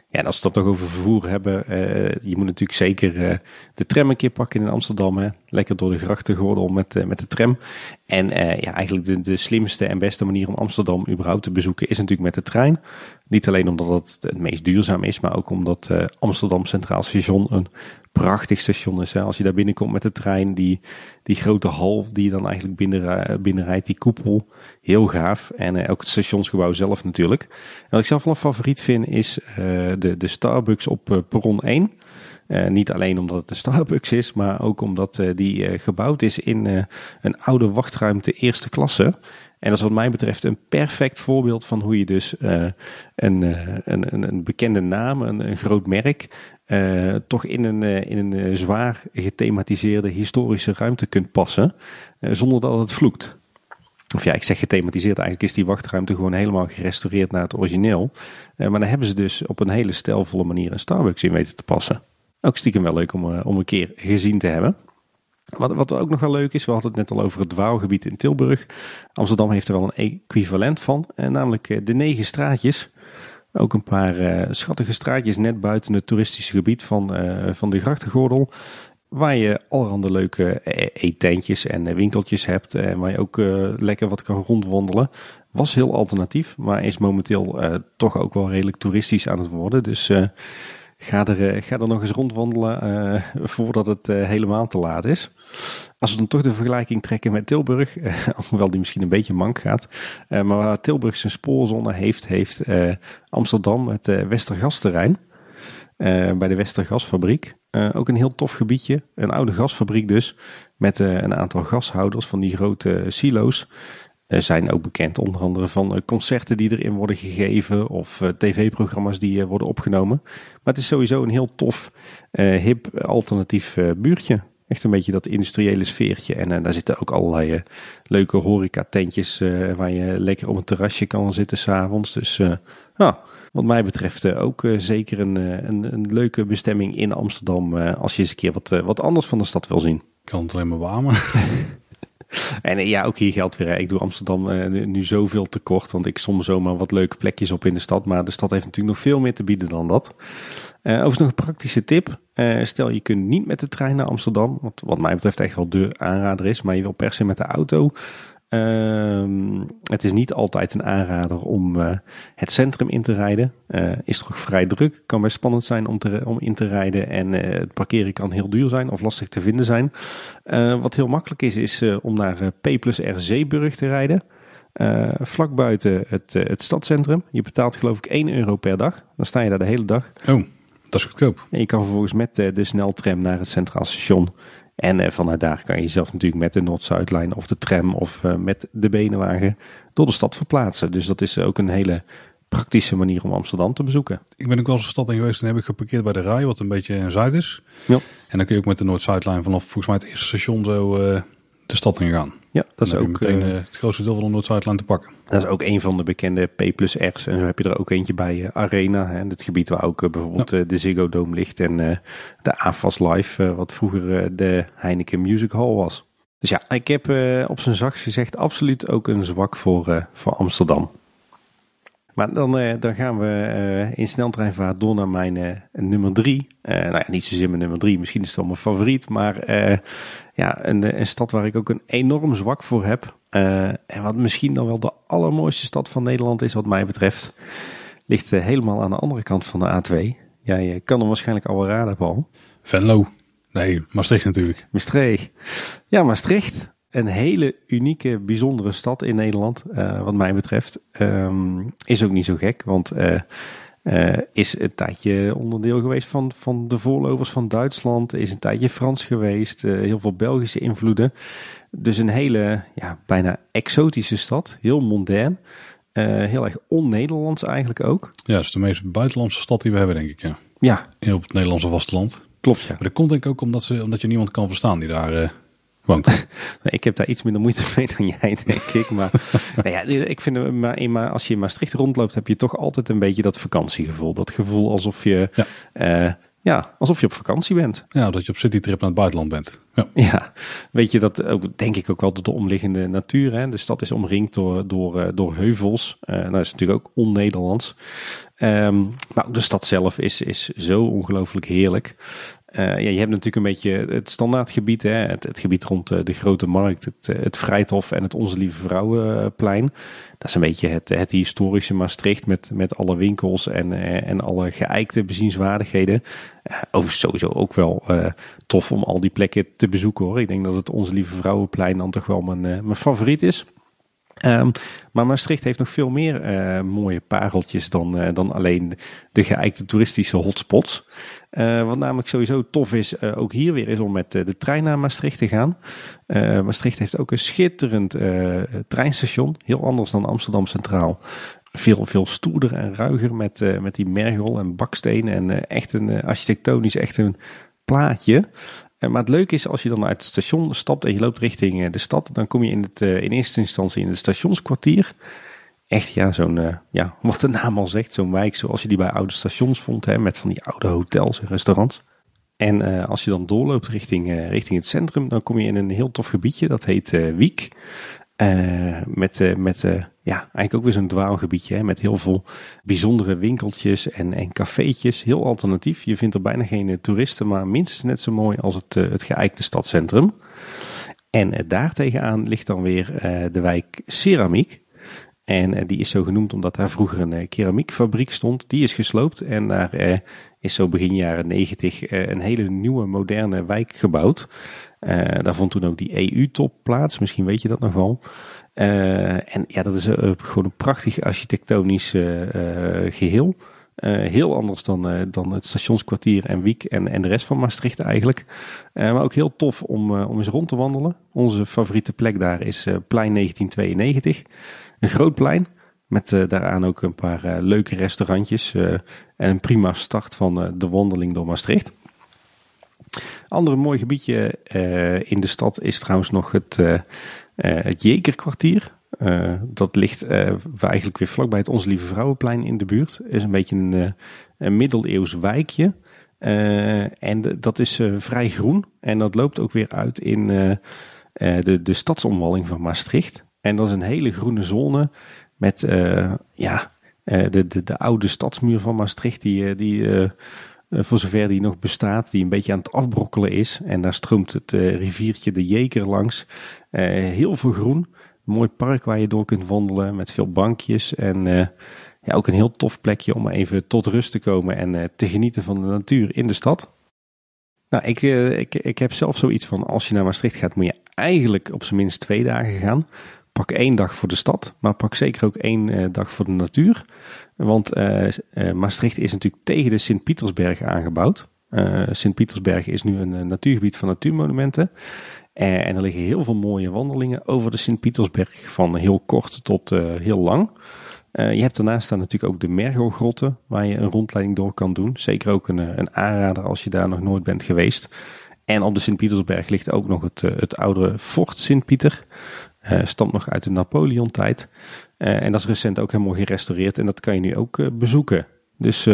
S2: Ja, en als we het toch over vervoer hebben, uh, je moet natuurlijk zeker de tram een keer pakken in Amsterdam. Hè? Lekker door de grachtengordel met, met de tram. En ja, eigenlijk de, de slimste en beste manier om Amsterdam überhaupt te bezoeken is natuurlijk met de trein. Niet alleen omdat het het meest duurzaam is, maar ook omdat Amsterdam Centraal Station een prachtig station is. Hè. Als je daar binnenkomt met de trein, die, die grote hal die je dan eigenlijk binnen, binnenrijdt, die koepel, heel gaaf. En uh, ook het stationsgebouw zelf natuurlijk. En wat ik zelf wel een favoriet vind is de, de Starbucks op perron 1. niet alleen omdat het een Starbucks is, maar ook omdat die gebouwd is in een oude wachtruimte eerste klasse. En dat is wat mij betreft een perfect voorbeeld van hoe je dus een, een, een bekende naam, een, een groot merk, uh, toch in een, in een zwaar gethematiseerde historische ruimte kunt passen, zonder dat het vloekt. Of ja, ik zeg gethematiseerd, eigenlijk is die wachtruimte gewoon helemaal gerestaureerd naar het origineel. maar dan hebben ze dus op een hele stijlvolle manier een Starbucks in weten te passen. Ook stiekem wel leuk om, om een keer gezien te hebben. Wat, wat ook nog wel leuk is, we hadden het net al over het dwaalgebied in Tilburg. Amsterdam heeft er wel een equivalent van, namelijk de negen straatjes. Ook een paar uh, schattige straatjes net buiten het toeristische gebied van, uh, van de grachtengordel. Waar je allerhande leuke eetentjes en winkeltjes hebt. En waar je ook lekker wat kan rondwandelen. Was heel alternatief, maar is momenteel toch ook wel redelijk toeristisch aan het worden. Dus ga, er, ga er nog eens rondwandelen voordat het helemaal te laat is. Als we dan toch de vergelijking trekken met Tilburg, eh, [laughs] alhoewel die misschien een beetje mank gaat, eh, maar waar Tilburg zijn spoorzone heeft, heeft eh, Amsterdam het uh, Westergasterrein. bij de Westergasfabriek. ook een heel tof gebiedje. Een oude gasfabriek dus. Met een aantal gashouders van die grote silo's. Zijn ook bekend onder andere van concerten die erin worden gegeven. Of tv-programma's die worden opgenomen. Maar het is sowieso een heel tof, hip, alternatief buurtje. Echt een beetje dat industriële sfeertje. En daar zitten ook allerlei leuke horeca-tentjes waar je lekker op een terrasje kan zitten s'avonds. Dus nou, wat mij betreft ook zeker een, een, een, leuke bestemming in Amsterdam. als je eens een keer wat, wat anders van de stad wil zien.
S1: Kan het alleen maar warmer. [laughs] [laughs]
S2: en ja, ook hier geldt weer. Ik doe Amsterdam nu, nu zoveel tekort. Want ik som zomaar wat leuke plekjes op in de stad. Maar de stad heeft natuurlijk nog veel meer te bieden dan dat. Uh, overigens nog een praktische tip. Stel je kunt niet met de trein naar Amsterdam, wat wat mij betreft echt wel de aanrader is, maar je wil per se met de auto. Uh, het is niet altijd een aanrader om uh, het centrum in te rijden. is toch vrij druk, kan best spannend zijn om, te, om in te rijden en het parkeren kan heel duur zijn of lastig te vinden zijn. wat heel makkelijk is, is om naar P plus R Zeeburg te rijden. vlak buiten het, het stadscentrum. Je betaalt geloof ik 1 euro per dag. Dan sta je daar de hele dag.
S1: Oh. Dat is goedkoop.
S2: En je kan vervolgens met de sneltram naar het Centraal Station. En eh, vanuit daar kan je zelf natuurlijk met de Noord-Zuidlijn of de tram of uh, met de benenwagen door de stad verplaatsen. Dus dat is ook een hele praktische manier om Amsterdam te bezoeken.
S1: Ik ben ook wel eens de stad in geweest en heb ik geparkeerd bij de Rij, wat een beetje in Zuid is.
S2: Ja.
S1: En dan kun je ook met de Noord-Zuidlijn vanaf volgens mij het eerste station zo uh, de stad in gaan.
S2: Ja, dat is ook
S1: meteen uh, het grootste deel van de Noord-Zuidlijn te pakken.
S2: Dat is ook een van de bekende P plus R's. En zo heb je er ook eentje bij uh, Arena. Hè, het gebied waar ook uh, bijvoorbeeld ja. de Ziggo Dome ligt. En de AFAS Live, wat vroeger de Heineken Music Hall was. Dus ja, ik heb op zijn zachtst gezegd absoluut ook een zwak voor, voor Amsterdam. Maar dan, uh, dan gaan we uh, in sneltreinvaart door naar mijn uh, nummer drie. nou ja, niet zozeer mijn nummer drie, misschien is het wel mijn favoriet. Maar ja, een, een, stad waar ik ook een enorm zwak voor heb. en wat misschien dan wel de allermooiste stad van Nederland is wat mij betreft. Ligt helemaal aan de andere kant van de A2. Ja, je kan hem waarschijnlijk al wel raden, Paul.
S1: Venlo. Nee, Maastricht natuurlijk.
S2: Maastricht. Ja, Maastricht een hele unieke, bijzondere stad in Nederland, uh, wat mij betreft. Um, is ook niet zo gek, want uh, uh, is een tijdje onderdeel geweest van, van de voorlopers van Duitsland. Is een tijdje Frans geweest, heel veel Belgische invloeden. Dus een hele, ja, bijna exotische stad, heel modern. heel erg on-Nederlands eigenlijk ook.
S1: Ja, het is de meest buitenlandse stad die we hebben, denk ik, ja.
S2: Ja.
S1: Op het Nederlandse vasteland.
S2: Klopt, ja.
S1: Maar dat komt denk ik ook omdat, ze, omdat je niemand kan verstaan die daar [laughs]
S2: ik heb daar iets minder moeite [laughs] mee dan jij, denk ik. Maar [laughs] nou ja, ik vind, maar, maar als je in Maastricht rondloopt, heb je toch altijd een beetje dat vakantiegevoel. Dat gevoel alsof je, ja. Uh, ja, alsof je op vakantie bent.
S1: Ja, dat je op citytrip naar het buitenland bent. Ja,
S2: ja weet je dat ook, denk ik ook wel door de omliggende natuur. Hè? De stad is omringd door, door, eh, door heuvels. Uh, nou, dat is natuurlijk ook on-Nederlands. Um, maar de stad zelf is, is zo ongelooflijk heerlijk. Uh, ja, je hebt natuurlijk een beetje het standaardgebied, hè? Het, gebied rond de, de grote markt, het, eh, het Vrijthof en het Onze Lieve Vrouwenplein. Dat is een beetje het, het historische Maastricht met, met alle winkels en, eh, en alle geëikte bezienswaardigheden. Uh, overigens sowieso ook wel tof om al die plekken te bezoeken hoor. Ik denk dat het Onze Lieve Vrouwenplein dan toch wel mijn, mijn favoriet is. Um, maar Maastricht heeft nog veel meer mooie pareltjes dan, dan alleen de geëikte toeristische hotspots. Uh, wat namelijk sowieso tof is, ook hier weer is om met de trein naar Maastricht te gaan. Maastricht heeft ook een schitterend treinstation, heel anders dan Amsterdam Centraal. Veel, veel stoerder en ruiger met, met die mergel en baksteen en echt een architectonisch echt een plaatje. Eh, maar het leuke is, als je dan uit het station stapt en je loopt richting eh, de stad, dan kom je in, het, eh, in eerste instantie in het stationskwartier. Echt, ja, zo'n, ja, wat de naam al zegt, zo'n wijk zoals je die bij oude stations vond, hè, met van die oude hotels en restaurants. En uh, als je dan doorloopt richting, uh, richting het centrum, dan kom je in een heel tof gebiedje, dat heet Wiek. Met met ja, eigenlijk ook weer zo'n dwaalgebiedje hè, met heel veel bijzondere winkeltjes en, en cafeetjes. Heel alternatief. Je vindt er bijna geen toeristen, maar minstens net zo mooi als het, het geëikte stadscentrum. En daar tegenaan ligt dan weer de wijk Ceramiek. En die is zo genoemd omdat daar vroeger een keramiekfabriek stond. Die is gesloopt en daar is zo begin jaren negentig een hele nieuwe moderne wijk gebouwd. Daar vond toen ook die EU-top plaats. Misschien weet je dat nog wel. En ja, dat is gewoon een prachtig architectonisch geheel. heel anders dan, dan het stationskwartier en Wiek en, en de rest van Maastricht eigenlijk. maar ook heel tof om, om eens rond te wandelen. Onze favoriete plek daar is plein 1992. Een groot plein. Met daaraan ook een paar leuke restaurantjes. en een prima start van de wandeling door Maastricht. Andere mooi gebiedje in de stad is trouwens nog het, het Jekerkwartier. dat ligt eigenlijk weer vlakbij het Onze Lieve Vrouwenplein in de buurt. Is een beetje een, een middeleeuws wijkje. en dat is vrij groen. En dat loopt ook weer uit in de, de stadsomwalling van Maastricht. En dat is een hele groene zone met ja, de, de, de oude stadsmuur van Maastricht. Die, die eh, voor zover die nog bestaat, die een beetje aan het afbrokkelen is. En daar stroomt het riviertje de Jeker langs. Heel veel groen. Mooi park waar je door kunt wandelen met veel bankjes. En ja, ook een heel tof plekje om even tot rust te komen en te genieten van de natuur in de stad. Nou, ik, ik, ik heb zelf zoiets van, als je naar Maastricht gaat, moet je eigenlijk op zijn minst twee dagen gaan. Pak één dag voor de stad, maar pak zeker ook één dag voor de natuur. Want uh, Maastricht is natuurlijk tegen de Sint-Pietersberg aangebouwd. Sint-Pietersberg is nu een natuurgebied van natuurmonumenten. en er liggen heel veel mooie wandelingen over de Sint-Pietersberg, van heel kort tot heel lang. je hebt daarnaast dan natuurlijk ook de Mergelgrotten, waar je een rondleiding door kan doen. Zeker ook een, een aanrader als je daar nog nooit bent geweest. En op de Sint-Pietersberg ligt ook nog het, het oude Fort Sint-Pieter. Uh, stamt nog uit de Napoleon-tijd. Uh, en dat is recent ook helemaal gerestaureerd en dat kan je nu ook bezoeken. Dus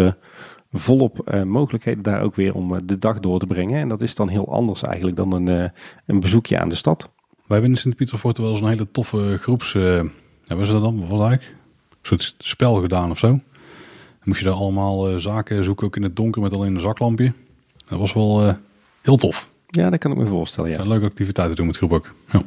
S2: volop mogelijkheden daar ook weer om de dag door te brengen. En dat is dan heel anders eigenlijk dan een, een bezoekje aan de stad.
S1: Wij hebben in Sint-Pietersvoort wel eens een hele toffe groeps... Wat is dat dan? Wat eigenlijk? Een soort spel gedaan of zo. Dan moest je daar allemaal zaken zoeken, ook in het donker met alleen een zaklampje. Dat was wel heel tof.
S2: Ja, dat kan ik me voorstellen, ja.
S1: Dat zijn leuke activiteiten doen met groep ook. Ja.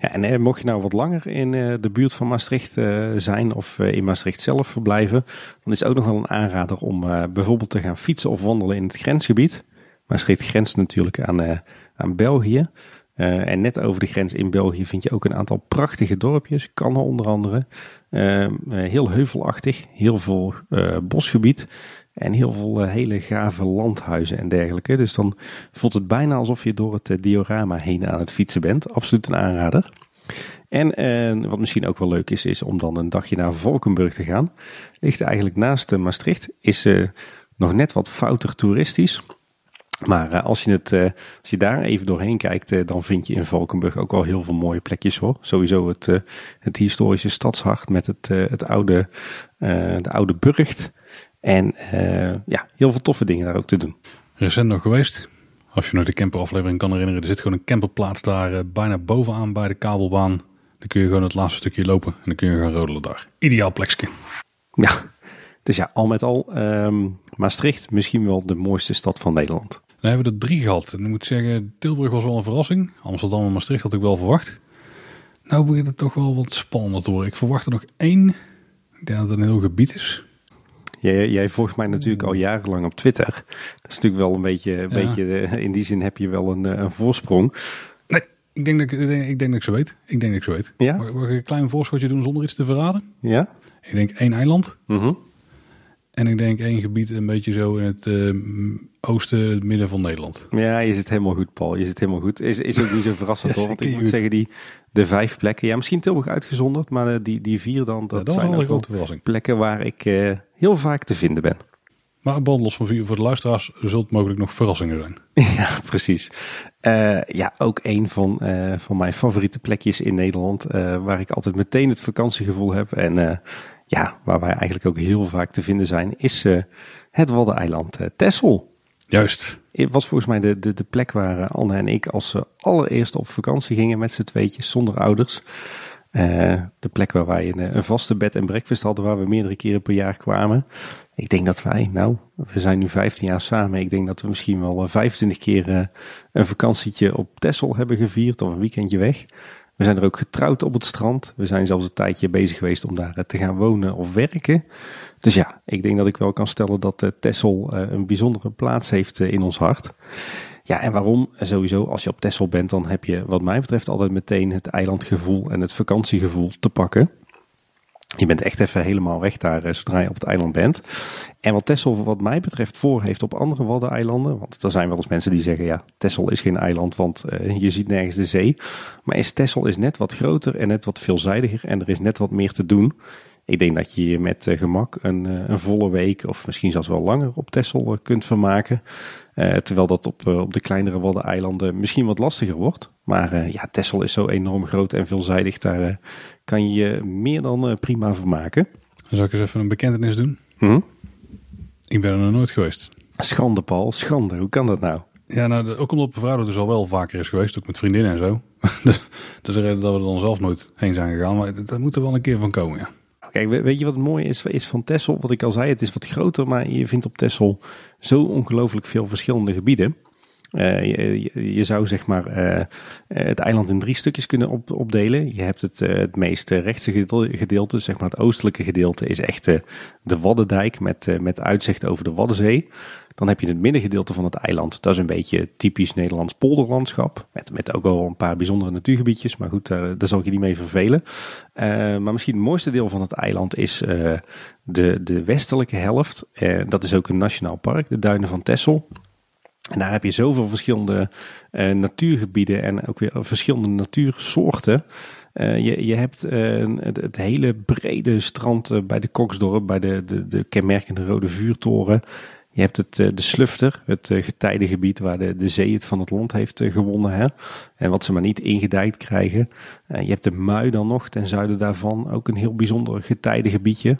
S2: Ja, en eh, mocht je nou wat langer in uh, de buurt van Maastricht uh, zijn of in Maastricht zelf verblijven, dan is het ook nog wel een aanrader om bijvoorbeeld te gaan fietsen of wandelen in het grensgebied. Maastricht grenst natuurlijk aan, aan België. en net over de grens in België vind je ook een aantal prachtige dorpjes. Kannen onder andere. heel heuvelachtig, heel veel bosgebied. En heel veel hele gave landhuizen en dergelijke. Dus dan voelt het bijna alsof je door het diorama heen aan het fietsen bent. Absoluut een aanrader. En eh, wat misschien ook wel leuk is, is om dan een dagje naar Valkenburg te gaan. Ligt eigenlijk naast Maastricht. Is uh, nog net wat fouter toeristisch. Maar als, je het, als je daar even doorheen kijkt, dan vind je in Valkenburg ook wel heel veel mooie plekjes hoor. Sowieso het, het historische stadshart met het, het oude, de oude burcht. En ja, heel veel toffe dingen daar ook te doen.
S1: Recent nog geweest. Als je nog de camperaflevering kan herinneren, er zit gewoon een camperplaats daar uh, bijna bovenaan bij de kabelbaan. Dan kun je gewoon het laatste stukje lopen en dan kun je gaan rodelen daar. Ideaal plekje.
S2: Ja, dus ja, al met al, um, Maastricht misschien wel de mooiste stad van Nederland.
S1: Dan hebben we er drie gehad. En ik moet zeggen, Tilburg was wel een verrassing. Amsterdam en Maastricht had ik wel verwacht. Nou begint het toch wel wat spannender te worden. Ik verwacht er nog één. Ik denk dat het een heel gebied is.
S2: Jij, jij volgt mij natuurlijk al jarenlang op Twitter. Dat is natuurlijk wel een beetje, een beetje eh, in die zin heb je wel een, eh, een voorsprong.
S1: Nee, ik denk, dat ik, ik denk dat ik zo weet. Ik denk dat ik zo weet.
S2: Ja?
S1: Mag, ik een klein voorschotje doen zonder iets te verraden?
S2: Ja.
S1: Ik denk één eiland.
S2: Mm
S1: En ik denk één gebied een beetje zo in het uh, oosten, het midden van Nederland.
S2: Ja, je zit helemaal goed, Paul. Je zit helemaal goed. Is, is ook niet zo verrassend [laughs] hoor. Want ik moet zeggen, die, de vijf plekken. Ja, misschien Tilburg uitgezonderd, maar die, die vier dan. Dat,
S1: dat
S2: zijn
S1: grote verrassing.
S2: plekken waar ik uh, heel vaak te vinden ben.
S1: Maar los van vier voor de luisteraars zult mogelijk nog verrassingen zijn. [laughs]
S2: Ja, precies. Uh, ja, ook een van, uh, van mijn favoriete plekjes in Nederland. waar ik altijd meteen het vakantiegevoel heb. En ja, waar wij eigenlijk ook heel vaak te vinden zijn, is het Waddeneiland Texel.
S1: Juist.
S2: Het was volgens mij de, de, de plek waar Anne en ik als allereerst op vakantie gingen met z'n tweetjes zonder ouders. Uh, de plek waar wij een, een, vaste bed en breakfast hadden, waar we meerdere keren per jaar kwamen. Ik denk dat wij, nou, we zijn nu 15 jaar samen. Ik denk dat we misschien wel 25 keer uh, een vakantietje op Texel hebben gevierd of een weekendje weg. We zijn er ook getrouwd op het strand. We zijn zelfs een tijdje bezig geweest om daar te gaan wonen of werken. Dus ja, ik denk dat ik wel kan stellen dat uh, Texel uh, een bijzondere plaats heeft in ons hart. Ja, en waarom? Sowieso, als je op Texel bent, dan heb je wat mij betreft altijd meteen het eilandgevoel en het vakantiegevoel te pakken. Je bent echt even helemaal weg daar zodra je op het eiland bent. En wat Texel wat mij betreft voor heeft op andere Waddeneilanden. Want er zijn wel eens mensen die zeggen, ja, Texel is geen eiland, want uh, je ziet nergens de zee. Maar is Texel is net wat groter en net wat veelzijdiger en er is net wat meer te doen. Ik denk dat je je met uh, gemak een, een, volle week of misschien zelfs wel langer op Texel kunt vermaken. terwijl dat op, op de kleinere Waddeneilanden misschien wat lastiger wordt. Maar ja, Texel is zo enorm groot en veelzijdig, daar kan je je meer dan prima vermaken.
S1: Dan zal ik eens even een bekentenis doen.
S2: Hm?
S1: Ik ben er nog nooit geweest.
S2: Schande, Paul. Schande. Hoe kan dat nou?
S1: Ja, nou, ook omdat er dus al wel vaker is geweest, ook met vriendinnen en zo. [laughs] dus dat is de reden dat we er dan zelf nooit heen zijn gegaan. Maar dat moet er wel een keer van komen, ja.
S2: Kijk, weet je wat het mooie is, is van Texel? Wat ik al zei, het is wat groter, maar je vindt op Texel zo ongelooflijk veel verschillende gebieden. Uh, je, zou zeg maar uh, het eiland in drie stukjes kunnen op, opdelen. Je hebt het, het meest rechtse gedeelte, zeg maar het oostelijke gedeelte, is echt de Waddendijk met, met uitzicht over de Waddenzee. Dan heb je het middengedeelte van het eiland. Dat is een beetje typisch Nederlands polderlandschap. Met, met ook wel een paar bijzondere natuurgebiedjes. Maar goed, daar, daar zal ik je niet mee vervelen. maar misschien het mooiste deel van het eiland is de, de westelijke helft. dat is ook een nationaal park, de Duinen van Texel. En daar heb je zoveel verschillende uh, natuurgebieden en ook weer verschillende natuursoorten. Uh, je, je hebt het, het, hele brede strand bij de Koksdorp, bij de, de, de kenmerkende Rode Vuurtoren. Je hebt het, de Slufter, het getijdengebied waar de, de zee het van het land heeft gewonnen. Hè? En wat ze maar niet ingedijkt krijgen. je hebt de Mui dan nog ten zuiden daarvan, ook een heel bijzonder getijdengebiedje.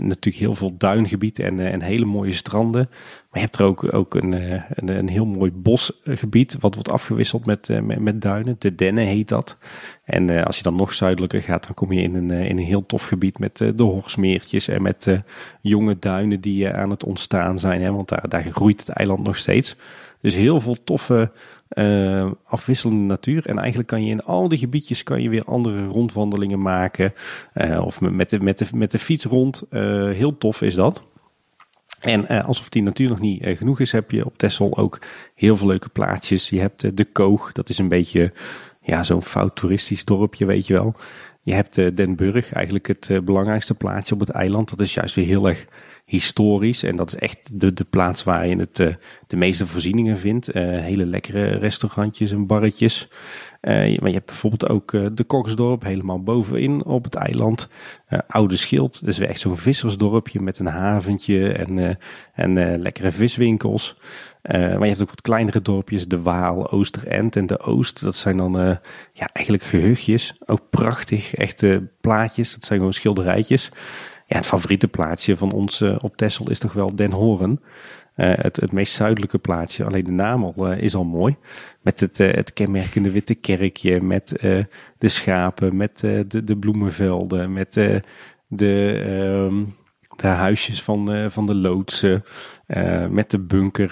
S2: Natuurlijk heel veel duingebied en, en hele mooie stranden. Maar je hebt er ook, ook een, een, een heel mooi bosgebied, wat wordt afgewisseld met, met, met, duinen. De Dennen heet dat. En als je dan nog zuidelijker gaat, dan kom je in een, in een heel tof gebied met de Horsmeertjes en met jonge duinen die aan het ontstaan zijn. Hè, want daar, daar groeit het eiland nog steeds. Dus heel veel toffe uh, afwisselende natuur. En eigenlijk kan je in al die gebiedjes kan je weer andere rondwandelingen maken. Uh, of met de, met, de, met de fiets rond. Uh, heel tof is dat. En alsof die natuur nog niet genoeg is, heb je op Texel ook heel veel leuke plaatsjes. Je hebt de Koog, dat is een beetje ja, zo'n fout toeristisch dorpje, weet je wel. Je hebt Den Burg, eigenlijk het belangrijkste plaatsje op het eiland. Dat is juist weer heel erg historisch. En dat is echt de, de plaats waar je het, uh, de meeste voorzieningen vindt. Uh, hele lekkere restaurantjes en barretjes. Uh, maar je hebt bijvoorbeeld ook de Koksdorp, helemaal bovenin op het eiland. Oude Schild, dat is echt zo'n vissersdorpje met een haventje en, en lekkere viswinkels. maar je hebt ook wat kleinere dorpjes, de Waal, Oosterend en de Oost. Dat zijn dan ja, eigenlijk gehuchtjes. Ook prachtig, echte plaatjes. Dat zijn gewoon schilderijtjes. Ja, het favoriete plaatsje van ons uh, op Texel is toch wel Den Horen. Uh, het, het meest zuidelijke plaatsje. Alleen de naam al uh, is al mooi. Met het, het kenmerkende witte kerkje, met de schapen, met de, de bloemenvelden, met de, ehm, de huisjes van, van de loodsen, met de bunker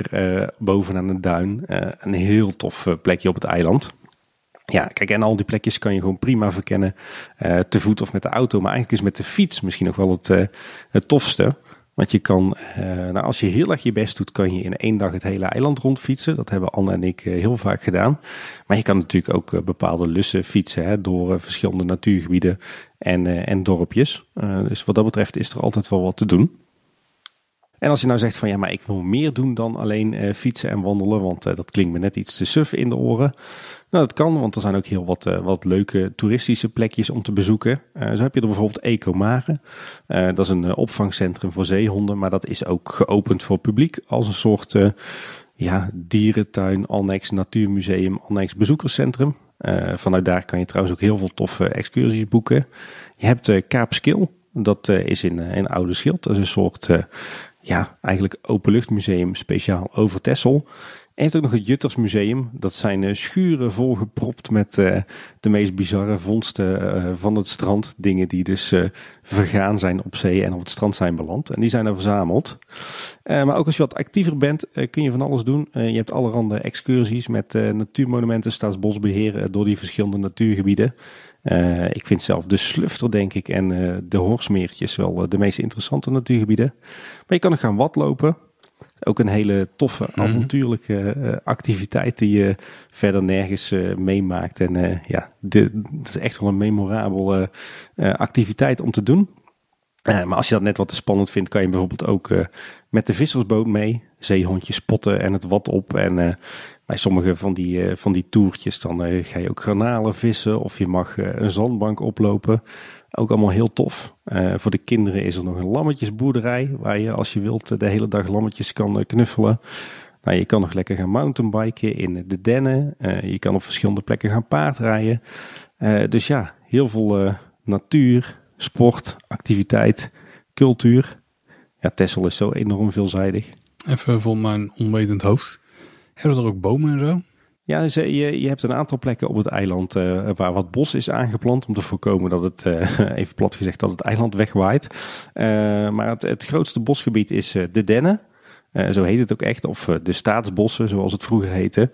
S2: bovenaan de duin. een heel tof plekje op het eiland. Ja, kijk, en al die plekjes kan je gewoon prima verkennen. Uh, te voet of met de auto. Maar eigenlijk is met de fiets misschien nog wel het, uh, het tofste. Want je kan, uh, nou, als je heel erg je best doet, kan je in één dag het hele eiland rondfietsen. Dat hebben Anne en ik heel vaak gedaan. Maar je kan natuurlijk ook bepaalde lussen fietsen hè, door verschillende natuurgebieden en, en dorpjes. dus wat dat betreft is er altijd wel wat te doen. En als je nou zegt van ja, maar ik wil meer doen dan alleen uh, fietsen en wandelen, want uh, dat klinkt me net iets te suf in de oren. Nou, dat kan, want er zijn ook heel wat, uh, wat leuke toeristische plekjes om te bezoeken. zo heb je er bijvoorbeeld Ecomare. dat is een opvangcentrum voor zeehonden, maar dat is ook geopend voor publiek als een soort ja, dierentuin, annex, natuurmuseum, annex bezoekerscentrum. vanuit daar kan je trouwens ook heel veel toffe excursies boeken. Je hebt Kaapskil. Dat is in, in Oude Schild. Dat is een soort ja, eigenlijk openluchtmuseum speciaal over Texel. En heeft ook nog het Juttersmuseum. Dat zijn uh, schuren volgepropt met uh, de meest bizarre vondsten uh, van het strand. Dingen die dus vergaan zijn op zee en op het strand zijn beland. En die zijn er verzameld. maar ook als je wat actiever bent, kun je van alles doen. je hebt allerhande excursies met natuurmonumenten, staatsbosbeheer door die verschillende natuurgebieden. Uh, ik vind zelf de Slufter, denk ik, en uh, de Horsmeertjes wel uh, de meest interessante natuurgebieden. Maar je kan nog gaan watlopen. Ook een hele toffe, mhm. avontuurlijke activiteit die je verder nergens meemaakt. En ja, dat is echt wel een memorabele activiteit om te doen. maar als je dat net wat te spannend vindt, kan je bijvoorbeeld ook met de vissersboot mee. Zeehondjes spotten en het wat op. En bij sommige van die, uh, van die toertjes dan uh, ga je ook granalen vissen of je mag uh, een zandbank oplopen. Ook allemaal heel tof. voor de kinderen is er nog een lammetjesboerderij waar je als je wilt de hele dag lammetjes kan knuffelen. Nou, je kan nog lekker gaan mountainbiken in de dennen. je kan op verschillende plekken gaan paardrijden. dus ja, heel veel natuur, sport, activiteit, cultuur. Ja, Texel is zo enorm veelzijdig.
S1: Even voor mijn onwetend hoofd. Hebben er ook bomen en zo?
S2: Ja, dus, je, je hebt een aantal plekken op het eiland uh, waar wat bos is aangeplant om te voorkomen dat het, uh, [laughs] even plat gezegd, dat het eiland wegwaait. Uh, maar het, het, grootste bosgebied is de Dennen. zo heet het ook echt, of de staatsbossen zoals het vroeger heette.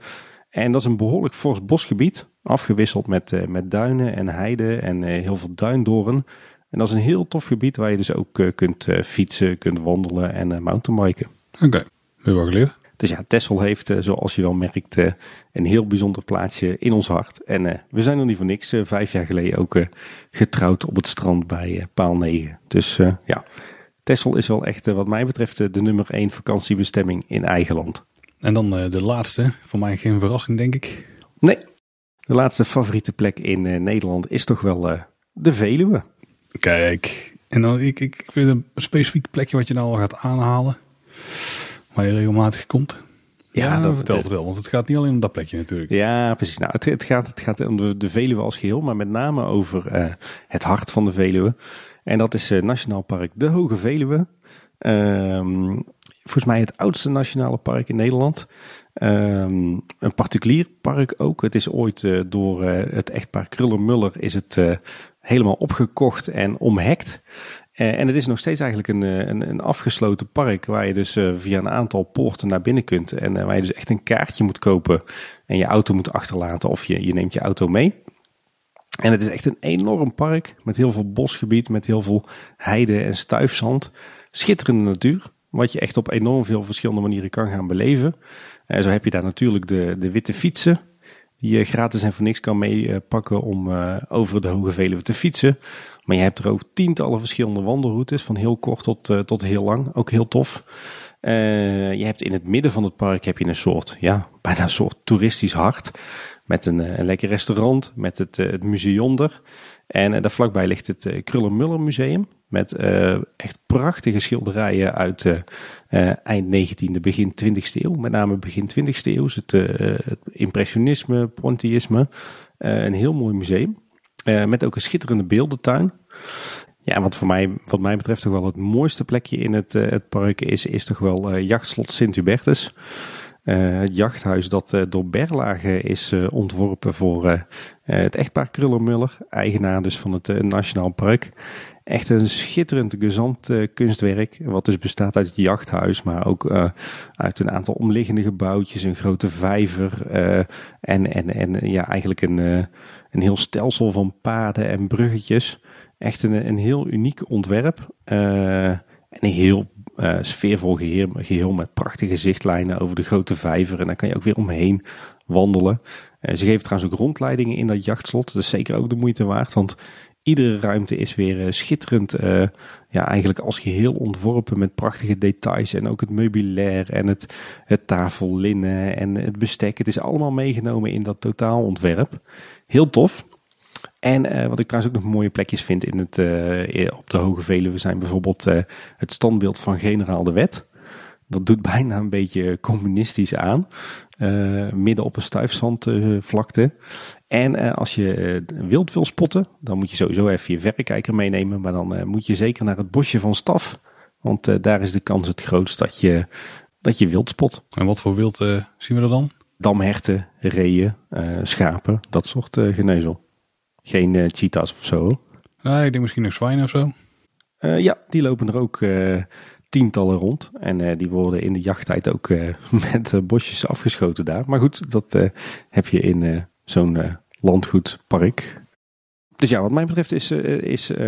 S2: En dat is een behoorlijk fors bosgebied, afgewisseld met, met duinen en heiden en heel veel duindoren. En dat is een heel tof gebied waar je dus ook kunt fietsen, kunt wandelen en mountainbiken.
S1: Oké, okay. heb je wel geleerd.
S2: Dus ja, Tessel heeft, eh, zoals je wel merkt, eh, een heel bijzonder plaatsje in ons hart. En eh, we zijn er niet voor niks vijf jaar geleden ook getrouwd op het strand bij Paal 9. Dus ja, Tessel is wel echt wat mij betreft de nummer één vakantiebestemming in eigen land.
S1: En dan de laatste, voor mij geen verrassing denk ik.
S2: Nee, de laatste favoriete plek in Nederland is toch wel de Veluwe.
S1: Kijk, en dan ik, ik, ik weet een specifiek plekje wat je nou al gaat aanhalen waar je regelmatig komt? Ja, dat vertel, vertel, want het gaat niet alleen om dat plekje natuurlijk.
S2: Ja, precies. Nou, het, het, gaat, het gaat om de, de Veluwe als geheel, maar met name over uh, het hart van de Veluwe. En dat is Nationaal Park De Hoge Veluwe. Ehm, volgens mij het oudste nationale park in Nederland. Ehm, een particulier park ook. Het is ooit door het echtpaar Kruller-Muller is het helemaal opgekocht en omhekt. Uh, en het is nog steeds eigenlijk een, een, een, afgesloten park waar je dus uh, via een aantal poorten naar binnen kunt. En waar je dus echt een kaartje moet kopen en je auto moet achterlaten of je, je neemt je auto mee. En het is echt een enorm park met heel veel bosgebied, met heel veel heide en stuifzand. Schitterende natuur, wat je echt op enorm veel verschillende manieren kan gaan beleven. En zo heb je daar natuurlijk de, de witte fietsen, die je gratis en voor niks kan meepakken om over de Hoge Veluwe te fietsen. Maar je hebt er ook tientallen verschillende wandelroutes, van heel kort tot, uh, tot heel lang. Ook heel tof. Uh, je hebt in het midden van het park heb je een soort, ja, [laughs] bijna een soort toeristisch hart. Met een, eh, een lekker restaurant, met het, het museum er. En daar vlakbij ligt het Kruller-Muller Museum. Met echt prachtige schilderijen uit eind 19e, begin 20e eeuw. Met name begin 20e eeuw. Het, het impressionisme, pointillisme. een heel mooi museum. Uh, met ook een schitterende beeldentuin. Ja, wat voor mij, wat mij betreft toch wel het mooiste plekje in het, uh, het park is, is toch wel uh, jachtslot Sint-Hubertus. het jachthuis dat door Berlage is ontworpen voor het echtpaar Krullermuller, eigenaar dus van het Nationaal Park. Echt een schitterend gezant kunstwerk, wat dus bestaat uit het jachthuis, maar ook uit een aantal omliggende gebouwtjes, een grote vijver en, en, en ja, eigenlijk een een heel stelsel van paden en bruggetjes. Echt een, een heel uniek ontwerp. En een heel sfeervol geheel, geheel, met prachtige zichtlijnen over de grote vijver. En daar kan je ook weer omheen wandelen. Ze geven trouwens ook rondleidingen in dat jachtslot. Dat is zeker ook de moeite waard. Want iedere ruimte is weer schitterend. ja, eigenlijk als geheel ontworpen met prachtige details. En ook het meubilair en het, het tafellinnen en het bestek. Het is allemaal meegenomen in dat totaalontwerp. Heel tof. En uh, wat ik trouwens ook nog mooie plekjes vind in het, op de Hoge Veluwe zijn bijvoorbeeld het standbeeld van generaal de Wet. Dat doet [laughs] bijna een beetje communistisch aan. midden op een stuifzandvlakte. en als je wild wil spotten, dan moet je sowieso even je verrekijker meenemen. Maar dan moet je zeker naar het bosje van Staf. Want daar is de kans het grootst dat je, dat je wild spot.
S1: En wat voor wild zien we er dan?
S2: damherten, reeën, uh, schapen, dat soort uh, genezel. Geen uh, cheetahs of zo.
S1: Nee, ik denk misschien nog zwijnen of zo.
S2: ja, die lopen er ook tientallen rond. En die worden in de jachttijd ook [laughs] met bosjes afgeschoten daar. Maar goed, dat heb je in zo'n landgoedpark. Dus ja, wat mij betreft is, eh, is uh,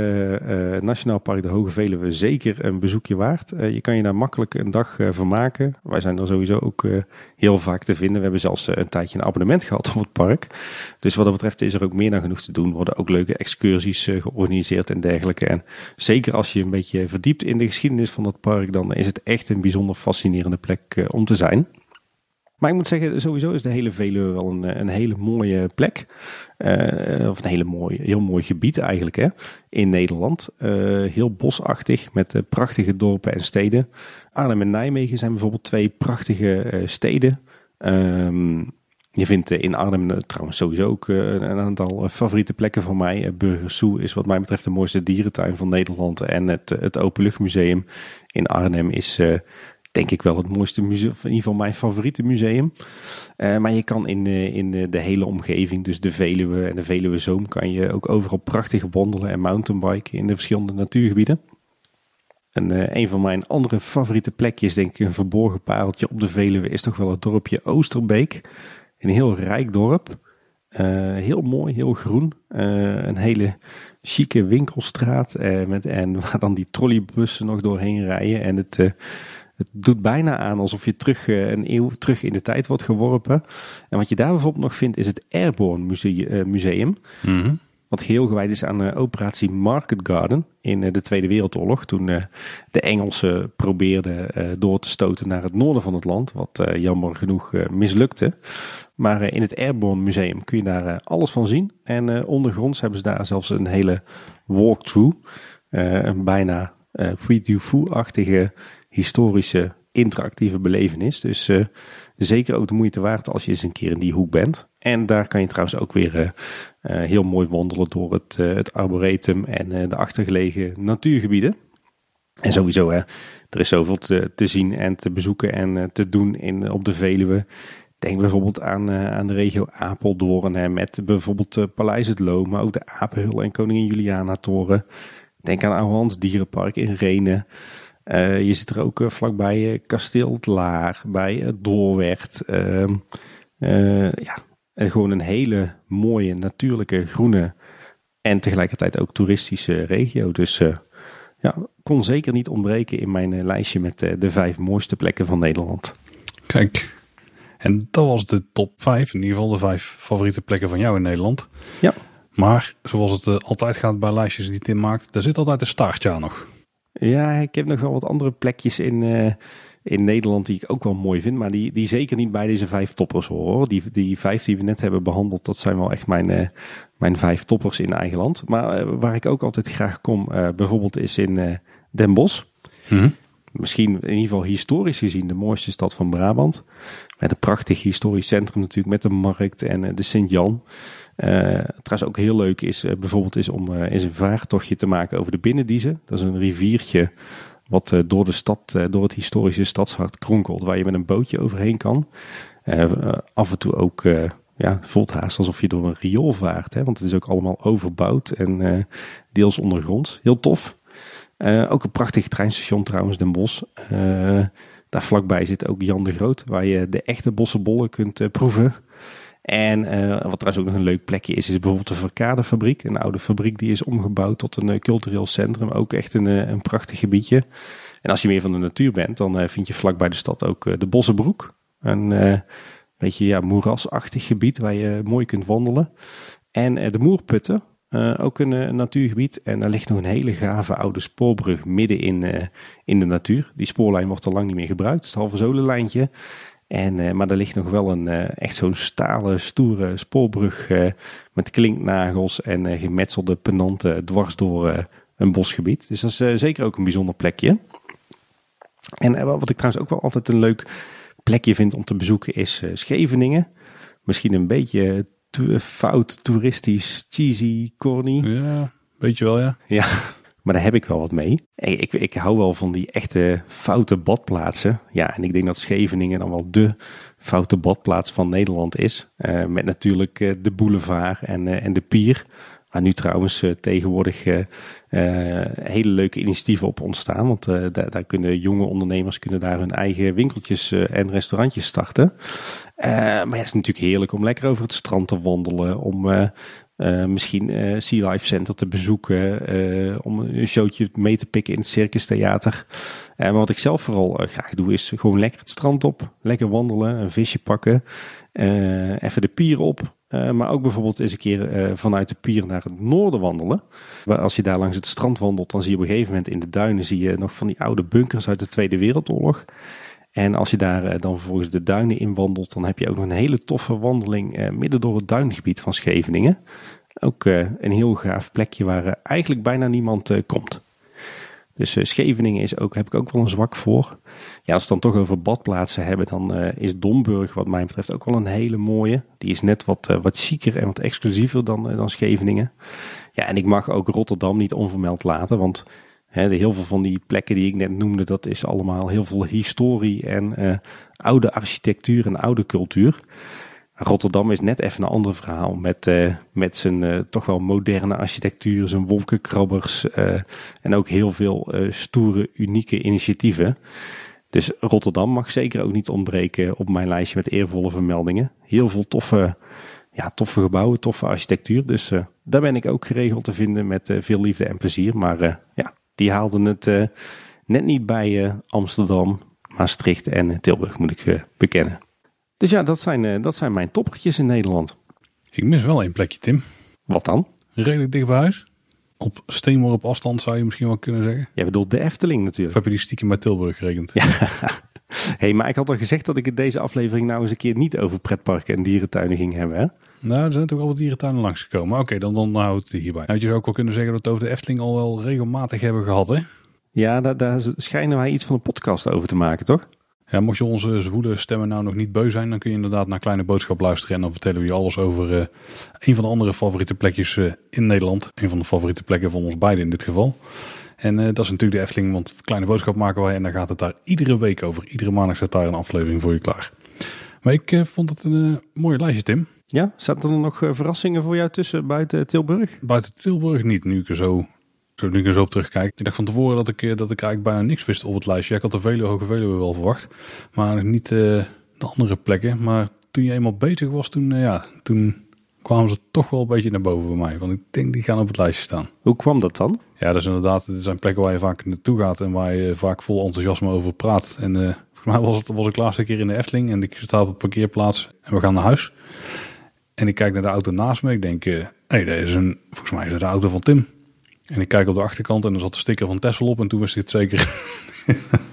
S2: Nationaal Park de Hoge Veluwe zeker een bezoekje waard. je kan je daar makkelijk een dag vermaken. Wij zijn er sowieso ook heel vaak te vinden. We hebben zelfs een tijdje een abonnement [laughs] gehad op het park. Dus wat dat betreft is er ook meer dan genoeg te doen. Er worden ook leuke excursies georganiseerd en dergelijke. En zeker als je een beetje verdiept in de geschiedenis van dat park, dan is het echt een bijzonder fascinerende plek om te zijn. Maar ik moet zeggen, sowieso is de hele Veluwe wel een, een hele mooie plek. Uh, of een hele mooie, heel mooi gebied eigenlijk hè, in Nederland. Uh, heel bosachtig met uh, prachtige dorpen en steden. Arnhem en Nijmegen zijn bijvoorbeeld twee prachtige steden. Um, je vindt in Arnhem trouwens sowieso ook een aantal favoriete plekken van mij. Burgersoe is wat mij betreft de mooiste dierentuin van Nederland. En het, het Openluchtmuseum in Arnhem is denk ik wel het mooiste museum, in ieder geval mijn favoriete museum. Uh, maar je kan in, de, in de, hele omgeving, dus de Veluwe en de Veluwe Zoom, kan je ook overal prachtig wandelen en mountainbiken in de verschillende natuurgebieden. En uh, een van mijn andere favoriete plekjes, denk ik een verborgen pareltje op de Veluwe, is toch wel het dorpje Oosterbeek. Een heel rijk dorp. Uh, heel mooi, heel groen. een hele chique winkelstraat. met, en [laughs] waar dan die trolleybussen nog doorheen rijden. En het, het doet bijna aan alsof je terug eh, een eeuw terug in de tijd wordt geworpen. En wat je daar bijvoorbeeld nog vindt is het Airborne Museum. museum
S1: mhm.
S2: Wat geheel gewijd is aan de operatie Market Garden in eh, de Tweede Wereldoorlog. Toen eh, de Engelsen probeerden door te stoten naar het noorden van het land. Wat jammer genoeg mislukte. Maar in het Airborne Museum kun je daar alles van zien. En ondergronds hebben ze daar zelfs een hele walkthrough. een bijna uh, Puy-du-Fou-achtige historische interactieve belevenis. Dus uh, zeker ook de moeite waard als je eens een keer in die hoek bent. En daar kan je trouwens ook weer heel mooi wandelen door het, het arboretum en de achtergelegen natuurgebieden. En sowieso, hè, er is zoveel te, zien en te bezoeken en te doen in, op de Veluwe. Denk bijvoorbeeld aan, aan de regio Apeldoorn hè, met bijvoorbeeld Paleis het Loo, maar ook de Apenhul en Koningin Juliana Toren. Denk aan Ouwans Dierenpark in Renen. Uh, je zit er ook uh, vlakbij uh, Kasteel het Laar, bij Doorwerd. Ehm, ja, gewoon een hele mooie, natuurlijke, groene en tegelijkertijd ook toeristische regio. Dus ja, kon zeker niet ontbreken in mijn lijstje met de vijf mooiste plekken van Nederland.
S1: Kijk, en dat was de top vijf, in ieder geval de vijf favoriete plekken van jou in Nederland.
S2: Ja.
S1: Maar zoals het altijd gaat bij lijstjes die Tim maakt, daar zit altijd een staartje aan nog.
S2: Ja, ik heb nog wel wat andere plekjes in, uh, in Nederland die ik ook wel mooi vind. Maar die, die zeker niet bij deze vijf toppers horen. Die, die vijf die we net hebben behandeld, dat zijn wel echt mijn, uh, mijn vijf toppers in eigen land. Maar uh, waar ik ook altijd graag kom, bijvoorbeeld is in Den Bosch.
S1: Mm
S2: Misschien in ieder geval historisch gezien de mooiste stad van Brabant. Met een prachtig historisch centrum natuurlijk, met de markt en de Sint-Jan. Uh, trouwens ook heel leuk is uh, bijvoorbeeld is om uh, is een vaartochtje te maken over de Binnendiezen. Dat is een riviertje wat door de stad, door het historische stadshart kronkelt, waar je met een bootje overheen kan. af en toe ook, ja, voelt haast alsof je door een riool vaart, hè, want het is ook allemaal overbouwd en deels ondergronds. Heel tof. ook een prachtig treinstation trouwens, Den Bosch. daar vlakbij zit ook Jan de Groot, waar je de echte bossenbollen kunt proeven. En uh, wat trouwens ook nog een leuk plekje is, is bijvoorbeeld de Verkadefabriek. Een oude fabriek die is omgebouwd tot een uh, cultureel centrum. Ook echt een, uh, een prachtig gebiedje. En als je meer van de natuur bent, dan vind je vlakbij de stad ook de Bossenbroek. Een beetje ja, moerasachtig gebied waar je mooi kunt wandelen. En de Moerputten, ook een, natuurgebied. En daar ligt nog een hele gave oude spoorbrug midden in, in de natuur. Die spoorlijn wordt al lang niet meer gebruikt. Het is het halve zolenlijntje. En, uh, maar er ligt nog wel een uh, echt zo'n stalen, stoere spoorbrug uh, met klinknagels en gemetselde penanten dwars door een bosgebied. Dus dat is zeker ook een bijzonder plekje. En wat ik trouwens ook wel altijd een leuk plekje vind om te bezoeken is Scheveningen. Misschien een beetje fout, toeristisch, cheesy, corny.
S1: Ja, weet je wel ja.
S2: Ja, maar daar heb ik wel wat mee. Ik, ik, hou wel van die echte foute badplaatsen. Ja, en ik denk dat Scheveningen dan wel de foute badplaats van Nederland is. Uh, met natuurlijk uh, de boulevard en, uh, en de pier. Waar nu trouwens tegenwoordig hele leuke initiatieven op ontstaan. Want daar, daar, kunnen jonge ondernemers kunnen daar hun eigen winkeltjes en restaurantjes starten. maar het is natuurlijk heerlijk om lekker over het strand te wandelen. Om uh, misschien uh, Sea Life Center te bezoeken. Uh, om een showtje mee te pikken in het Circus Theater. maar wat ik zelf vooral graag doe is gewoon lekker het strand op. Lekker wandelen, een visje pakken. even de pier op. maar ook bijvoorbeeld eens een keer vanuit de pier naar het noorden wandelen. Als je daar langs het strand wandelt, dan zie je op een gegeven moment in de duinen zie je nog van die oude bunkers uit de Tweede Wereldoorlog. En als je daar dan vervolgens de duinen in wandelt, dan heb je ook nog een hele toffe wandeling midden door het duingebied van Scheveningen. Ook uh, een heel gaaf plekje waar eigenlijk bijna niemand komt. Dus Scheveningen is ook, heb ik ook wel een zwak voor. Ja, als we het dan toch over badplaatsen hebben, dan is Domburg wat mij betreft ook wel een hele mooie. Die is net wat, wat chiquer en wat exclusiever dan, dan Scheveningen. Ja, en ik mag ook Rotterdam niet onvermeld laten, want hè, de, heel veel van die plekken die ik net noemde, dat is allemaal heel veel historie en oude architectuur en oude cultuur. Rotterdam is net even een ander verhaal met, uh, met zijn uh, toch wel moderne architectuur, zijn wolkenkrabbers en ook heel veel stoere, unieke initiatieven. Dus Rotterdam mag zeker ook niet ontbreken op mijn lijstje met eervolle vermeldingen. Heel veel toffe, ja, toffe gebouwen, toffe architectuur. Dus daar ben ik ook geregeld te vinden met veel liefde en plezier. Maar ja, die haalden het net niet bij Amsterdam, Maastricht en Tilburg, moet ik bekennen. Dus ja, dat zijn, uh, dat zijn mijn toppertjes in Nederland.
S1: Ik mis wel één plekje, Tim.
S2: Wat dan?
S1: Redelijk dicht bij huis. Op steenmoor op afstand zou je misschien wel kunnen zeggen.
S2: Jij bedoelt de Efteling natuurlijk.
S1: Of heb je die stiekem bij Tilburg gerekend?
S2: Ja. [laughs] hey, maar ik had al gezegd dat ik in deze aflevering nou eens een keer niet over pretparken en dierentuinen ging hebben. Hè?
S1: Nou, er zijn toch wel wat dierentuinen langsgekomen. Oké, dan, dan houdt het hierbij. Nou, je zou ook wel kunnen zeggen dat we het over de Efteling al wel regelmatig hebben gehad, hè?
S2: Ja, daar, daar schijnen wij iets van een podcast over te maken, toch?
S1: Ja, mocht je onze zwoele stemmen nou nog niet beu zijn, dan kun je inderdaad naar Kleine Boodschap luisteren. En dan vertellen we je alles over uh, een van de andere favoriete plekjes uh, in Nederland. Een van de favoriete plekken van ons beiden in dit geval. En uh, dat is natuurlijk de Efteling, want Kleine Boodschap maken wij en dan gaat het daar iedere week over. Iedere maandag staat daar een aflevering voor je klaar. Maar ik vond het een mooie lijstje, Tim.
S2: Ja, zaten er nog verrassingen voor jou tussen buiten Tilburg?
S1: Buiten Tilburg niet, nu ik er zo zo nu ik er zo op terugkijk. Ik dacht van tevoren dat ik, dat ik eigenlijk bijna niks wist op het lijstje. ik had de vele Hoge Veluwe wel verwacht. Maar niet uh, de andere plekken. Maar toen je eenmaal bezig was, toen, uh, ja, toen kwamen ze toch wel een beetje naar boven bij mij. Want ik denk die gaan op het lijstje staan.
S2: Hoe kwam dat dan?
S1: Ja, dat is inderdaad, er zijn plekken waar je vaak naartoe gaat en waar je vaak vol enthousiasme over praat. En uh, volgens mij was het was ik laatste keer in de Efteling en ik sta op een parkeerplaats en we gaan naar huis. En ik kijk naar de auto naast me. Ik denk, hé, hey, dat is een, volgens mij is het de auto van Tim. En ik kijk op de achterkant en er zat de sticker van Tesla op en toen wist ik het zeker.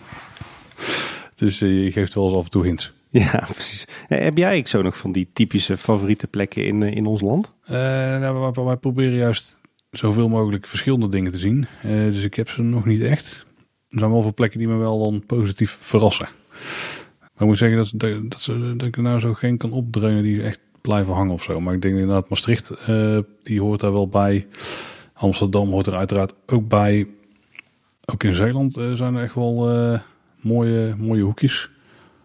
S1: [laughs] dus uh, je geeft wel eens af en toe hints.
S2: Ja, precies. heb jij zo nog van die typische favoriete plekken in, in ons land?
S1: Uh, nou, wij, wij, proberen juist zoveel mogelijk verschillende dingen te zien. Uh, dus ik heb ze nog niet echt. Er zijn wel veel plekken die me wel dan positief verrassen. Maar ik moet zeggen dat, dat, dat, ze, dat ik er nou zo geen kan opdreunen die echt blijven hangen of zo. Maar ik denk inderdaad Maastricht, die hoort daar wel bij. Amsterdam hoort er uiteraard ook bij. Ook in Zeeland uh, zijn er echt wel uh, mooie, mooie hoekjes.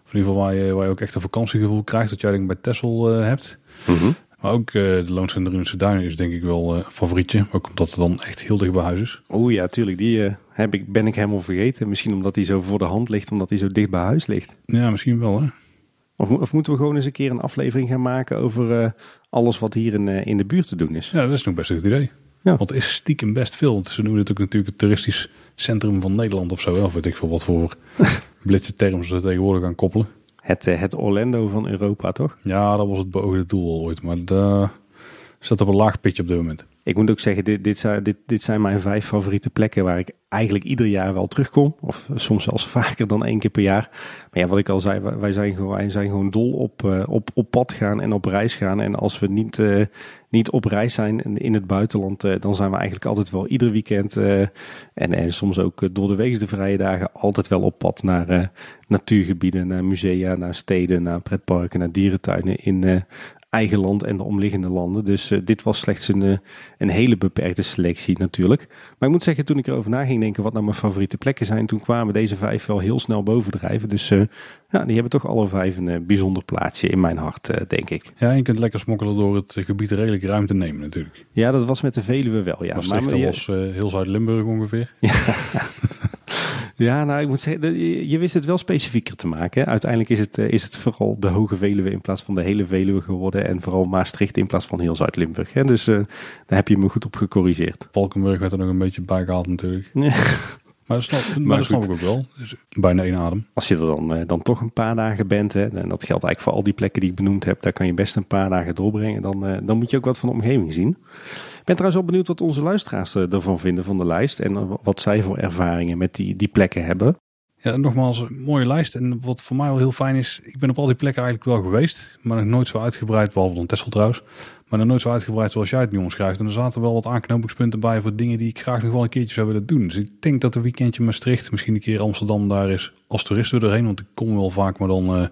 S1: Of in ieder geval waar je, waar je ook echt een vakantiegevoel krijgt. Dat jij denk bij Texel hebt. Mm -hmm. Maar ook de Loons en de Runse Duinen is denk ik wel een favorietje. Ook omdat het dan echt heel dicht bij huis is.
S2: Oeh ja, tuurlijk. Die heb ik, ben ik helemaal vergeten. Misschien omdat die zo voor de hand ligt. Omdat die zo dicht bij huis ligt.
S1: Ja, misschien wel hè.
S2: Of, of moeten we gewoon eens een keer een aflevering gaan maken over alles wat hier in, in de buurt te doen is?
S1: Ja, dat is nog best een goed idee. Ja. Want het is stiekem best veel. Want ze noemen het ook natuurlijk het toeristisch centrum van Nederland of zo. Of weet ik veel wat voor [laughs] blitse termen ze tegenwoordig gaan koppelen.
S2: Het, het Orlando van Europa, toch?
S1: Ja, dat was het beoogde doel ooit. Maar daar staat op een laag pitje op dit moment.
S2: Ik moet ook zeggen, dit, dit, zijn, dit, dit zijn mijn vijf favoriete plekken waar ik eigenlijk ieder jaar wel terugkom. Of soms zelfs [laughs] vaker dan één keer per jaar. Maar ja, wat ik al zei, wij zijn gewoon, wij zijn gewoon dol op, uh, op, op pad gaan en op reis gaan. En als we niet, uh, niet op reis zijn in het buitenland, uh, dan zijn we eigenlijk altijd wel ieder weekend. en, en soms ook door de week de vrije dagen altijd wel op pad naar natuurgebieden, naar musea, naar steden, naar pretparken, naar dierentuinen in eigen land en de omliggende landen. Dus uh, dit was slechts een, uh, een hele beperkte selectie natuurlijk. Maar ik moet zeggen, toen ik erover na ging denken wat nou mijn favoriete plekken zijn, toen kwamen deze vijf wel heel snel bovendrijven. Dus uh, ja, die hebben toch alle vijf een bijzonder plaatsje in mijn hart, denk ik.
S1: Ja, je kunt lekker smokkelen door het gebied redelijk ruimte nemen natuurlijk.
S2: Ja, dat was met de Veluwe wel, ja.
S1: Maar, maar was heel Zuid-Limburg ongeveer. Ja. [laughs] [laughs]
S2: Ja, nou, ik moet zeggen, je wist het wel specifieker te maken. Uiteindelijk is het, is het vooral de Hoge Veluwe in plaats van de hele Veluwe geworden. En vooral Maastricht in plaats van heel Zuid-Limburg. Dus uh, daar heb je me goed op gecorrigeerd.
S1: Valkenburg werd er nog een beetje bij gehaald natuurlijk. Ja. [laughs] Maar dat snap, maar maar dat snap ik ook wel. Dus bijna één adem.
S2: Als je er dan, dan toch een paar dagen bent, hè, en dat geldt eigenlijk voor al die plekken die ik benoemd heb, daar kan je best een paar dagen doorbrengen. Dan, dan moet je ook wat van de omgeving zien. Ben trouwens wel benieuwd wat onze luisteraars ervan vinden van de lijst. En wat zij voor ervaringen met die, die plekken hebben.
S1: Ja, nogmaals, een mooie lijst. En wat voor mij wel heel fijn is, ik ben op al die plekken eigenlijk wel geweest. Maar nog nooit zo uitgebreid, behalve dan Tessel trouwens. Maar nog nooit zo uitgebreid zoals jij het nu omschrijft. En er zaten wel wat aanknopingspunten bij voor dingen die ik graag nog wel een keertje zou willen doen. Dus ik denk dat een weekendje Maastricht, misschien een keer Amsterdam daar is als toerist erheen. Want ik kom wel vaak, maar dan uh,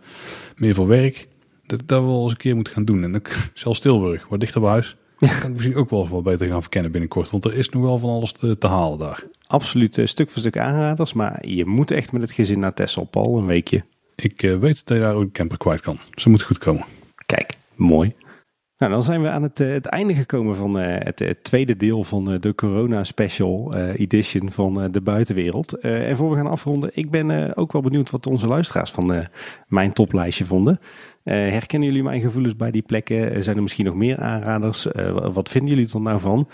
S1: meer voor werk. Dat dat we wel eens een keer moeten gaan doen. En [laughs] zelfs Tilburg, wat dichter bij huis. Ja. Kan ik misschien ook wel wat beter gaan verkennen binnenkort. Want er is nog wel van alles te, te halen daar.
S2: Absoluut, uh, stuk voor stuk aanraders. Maar je moet echt met het gezin naar Paul, een weekje.
S1: Ik uh, weet dat je daar ook een camper kwijt kan. Ze moet goed komen.
S2: Kijk, mooi. Nou, dan zijn we aan het, uh, het einde gekomen van het, het, tweede deel van de Corona Special Edition van de buitenwereld. en voor we gaan afronden, ik ben ook wel benieuwd wat onze luisteraars van mijn toplijstje vonden. Uh, herkennen jullie mijn gevoelens bij die plekken? zijn er misschien nog meer aanraders? Uh, wat vinden jullie er nou van?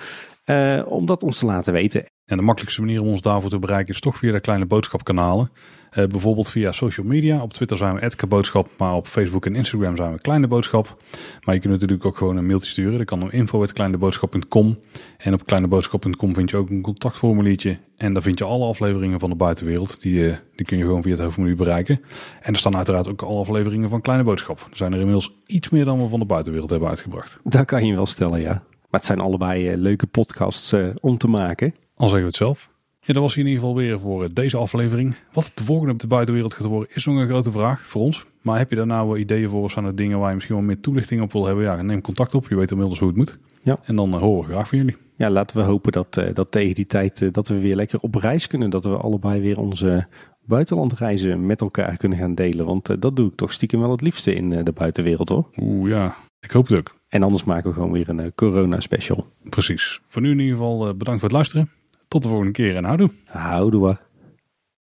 S2: Om dat ons te laten weten.
S1: En de makkelijkste manier om ons daarvoor te bereiken is toch via de kleine boodschapkanalen. Uh, bijvoorbeeld via social media. Op Twitter zijn we @boodschap, maar op Facebook en Instagram zijn we Kleine Boodschap. Maar je kunt natuurlijk ook gewoon een mailtje sturen. Dat kan op info@kleineboodschap.com. En op kleineboodschap.com vind je ook een contactformuliertje. En daar vind je alle afleveringen van de buitenwereld. Die, uh, die kun je gewoon via het hoofdmenu bereiken. En er staan uiteraard ook alle afleveringen van Kleine Boodschap. Er zijn er inmiddels iets meer dan we van de buitenwereld hebben uitgebracht.
S2: Dat kan je wel stellen, ja. Maar het zijn allebei uh, leuke podcasts om te maken.
S1: Al zeggen we het zelf. Ja, dat was in ieder geval weer voor deze aflevering. Wat de volgende op de buitenwereld gaat worden is nog een grote vraag voor ons. Maar heb je daar nou ideeën voor of zijn er dingen waar je misschien wel meer toelichting op wil hebben? Ja, neem contact op. Je weet inmiddels hoe het moet.
S2: Ja.
S1: En dan horen we graag van jullie.
S2: Ja, laten we hopen dat, dat tegen die tijd dat we weer lekker op reis kunnen. Dat we allebei weer onze buitenlandreizen met elkaar kunnen gaan delen. Want dat doe ik toch stiekem wel het liefste in de buitenwereld hoor.
S1: Oeh ja, ik hoop het ook.
S2: En anders maken we gewoon weer een corona special.
S1: Precies. Voor nu in ieder geval bedankt voor het luisteren. Tot de volgende keer en houdoe.
S2: Houdoe.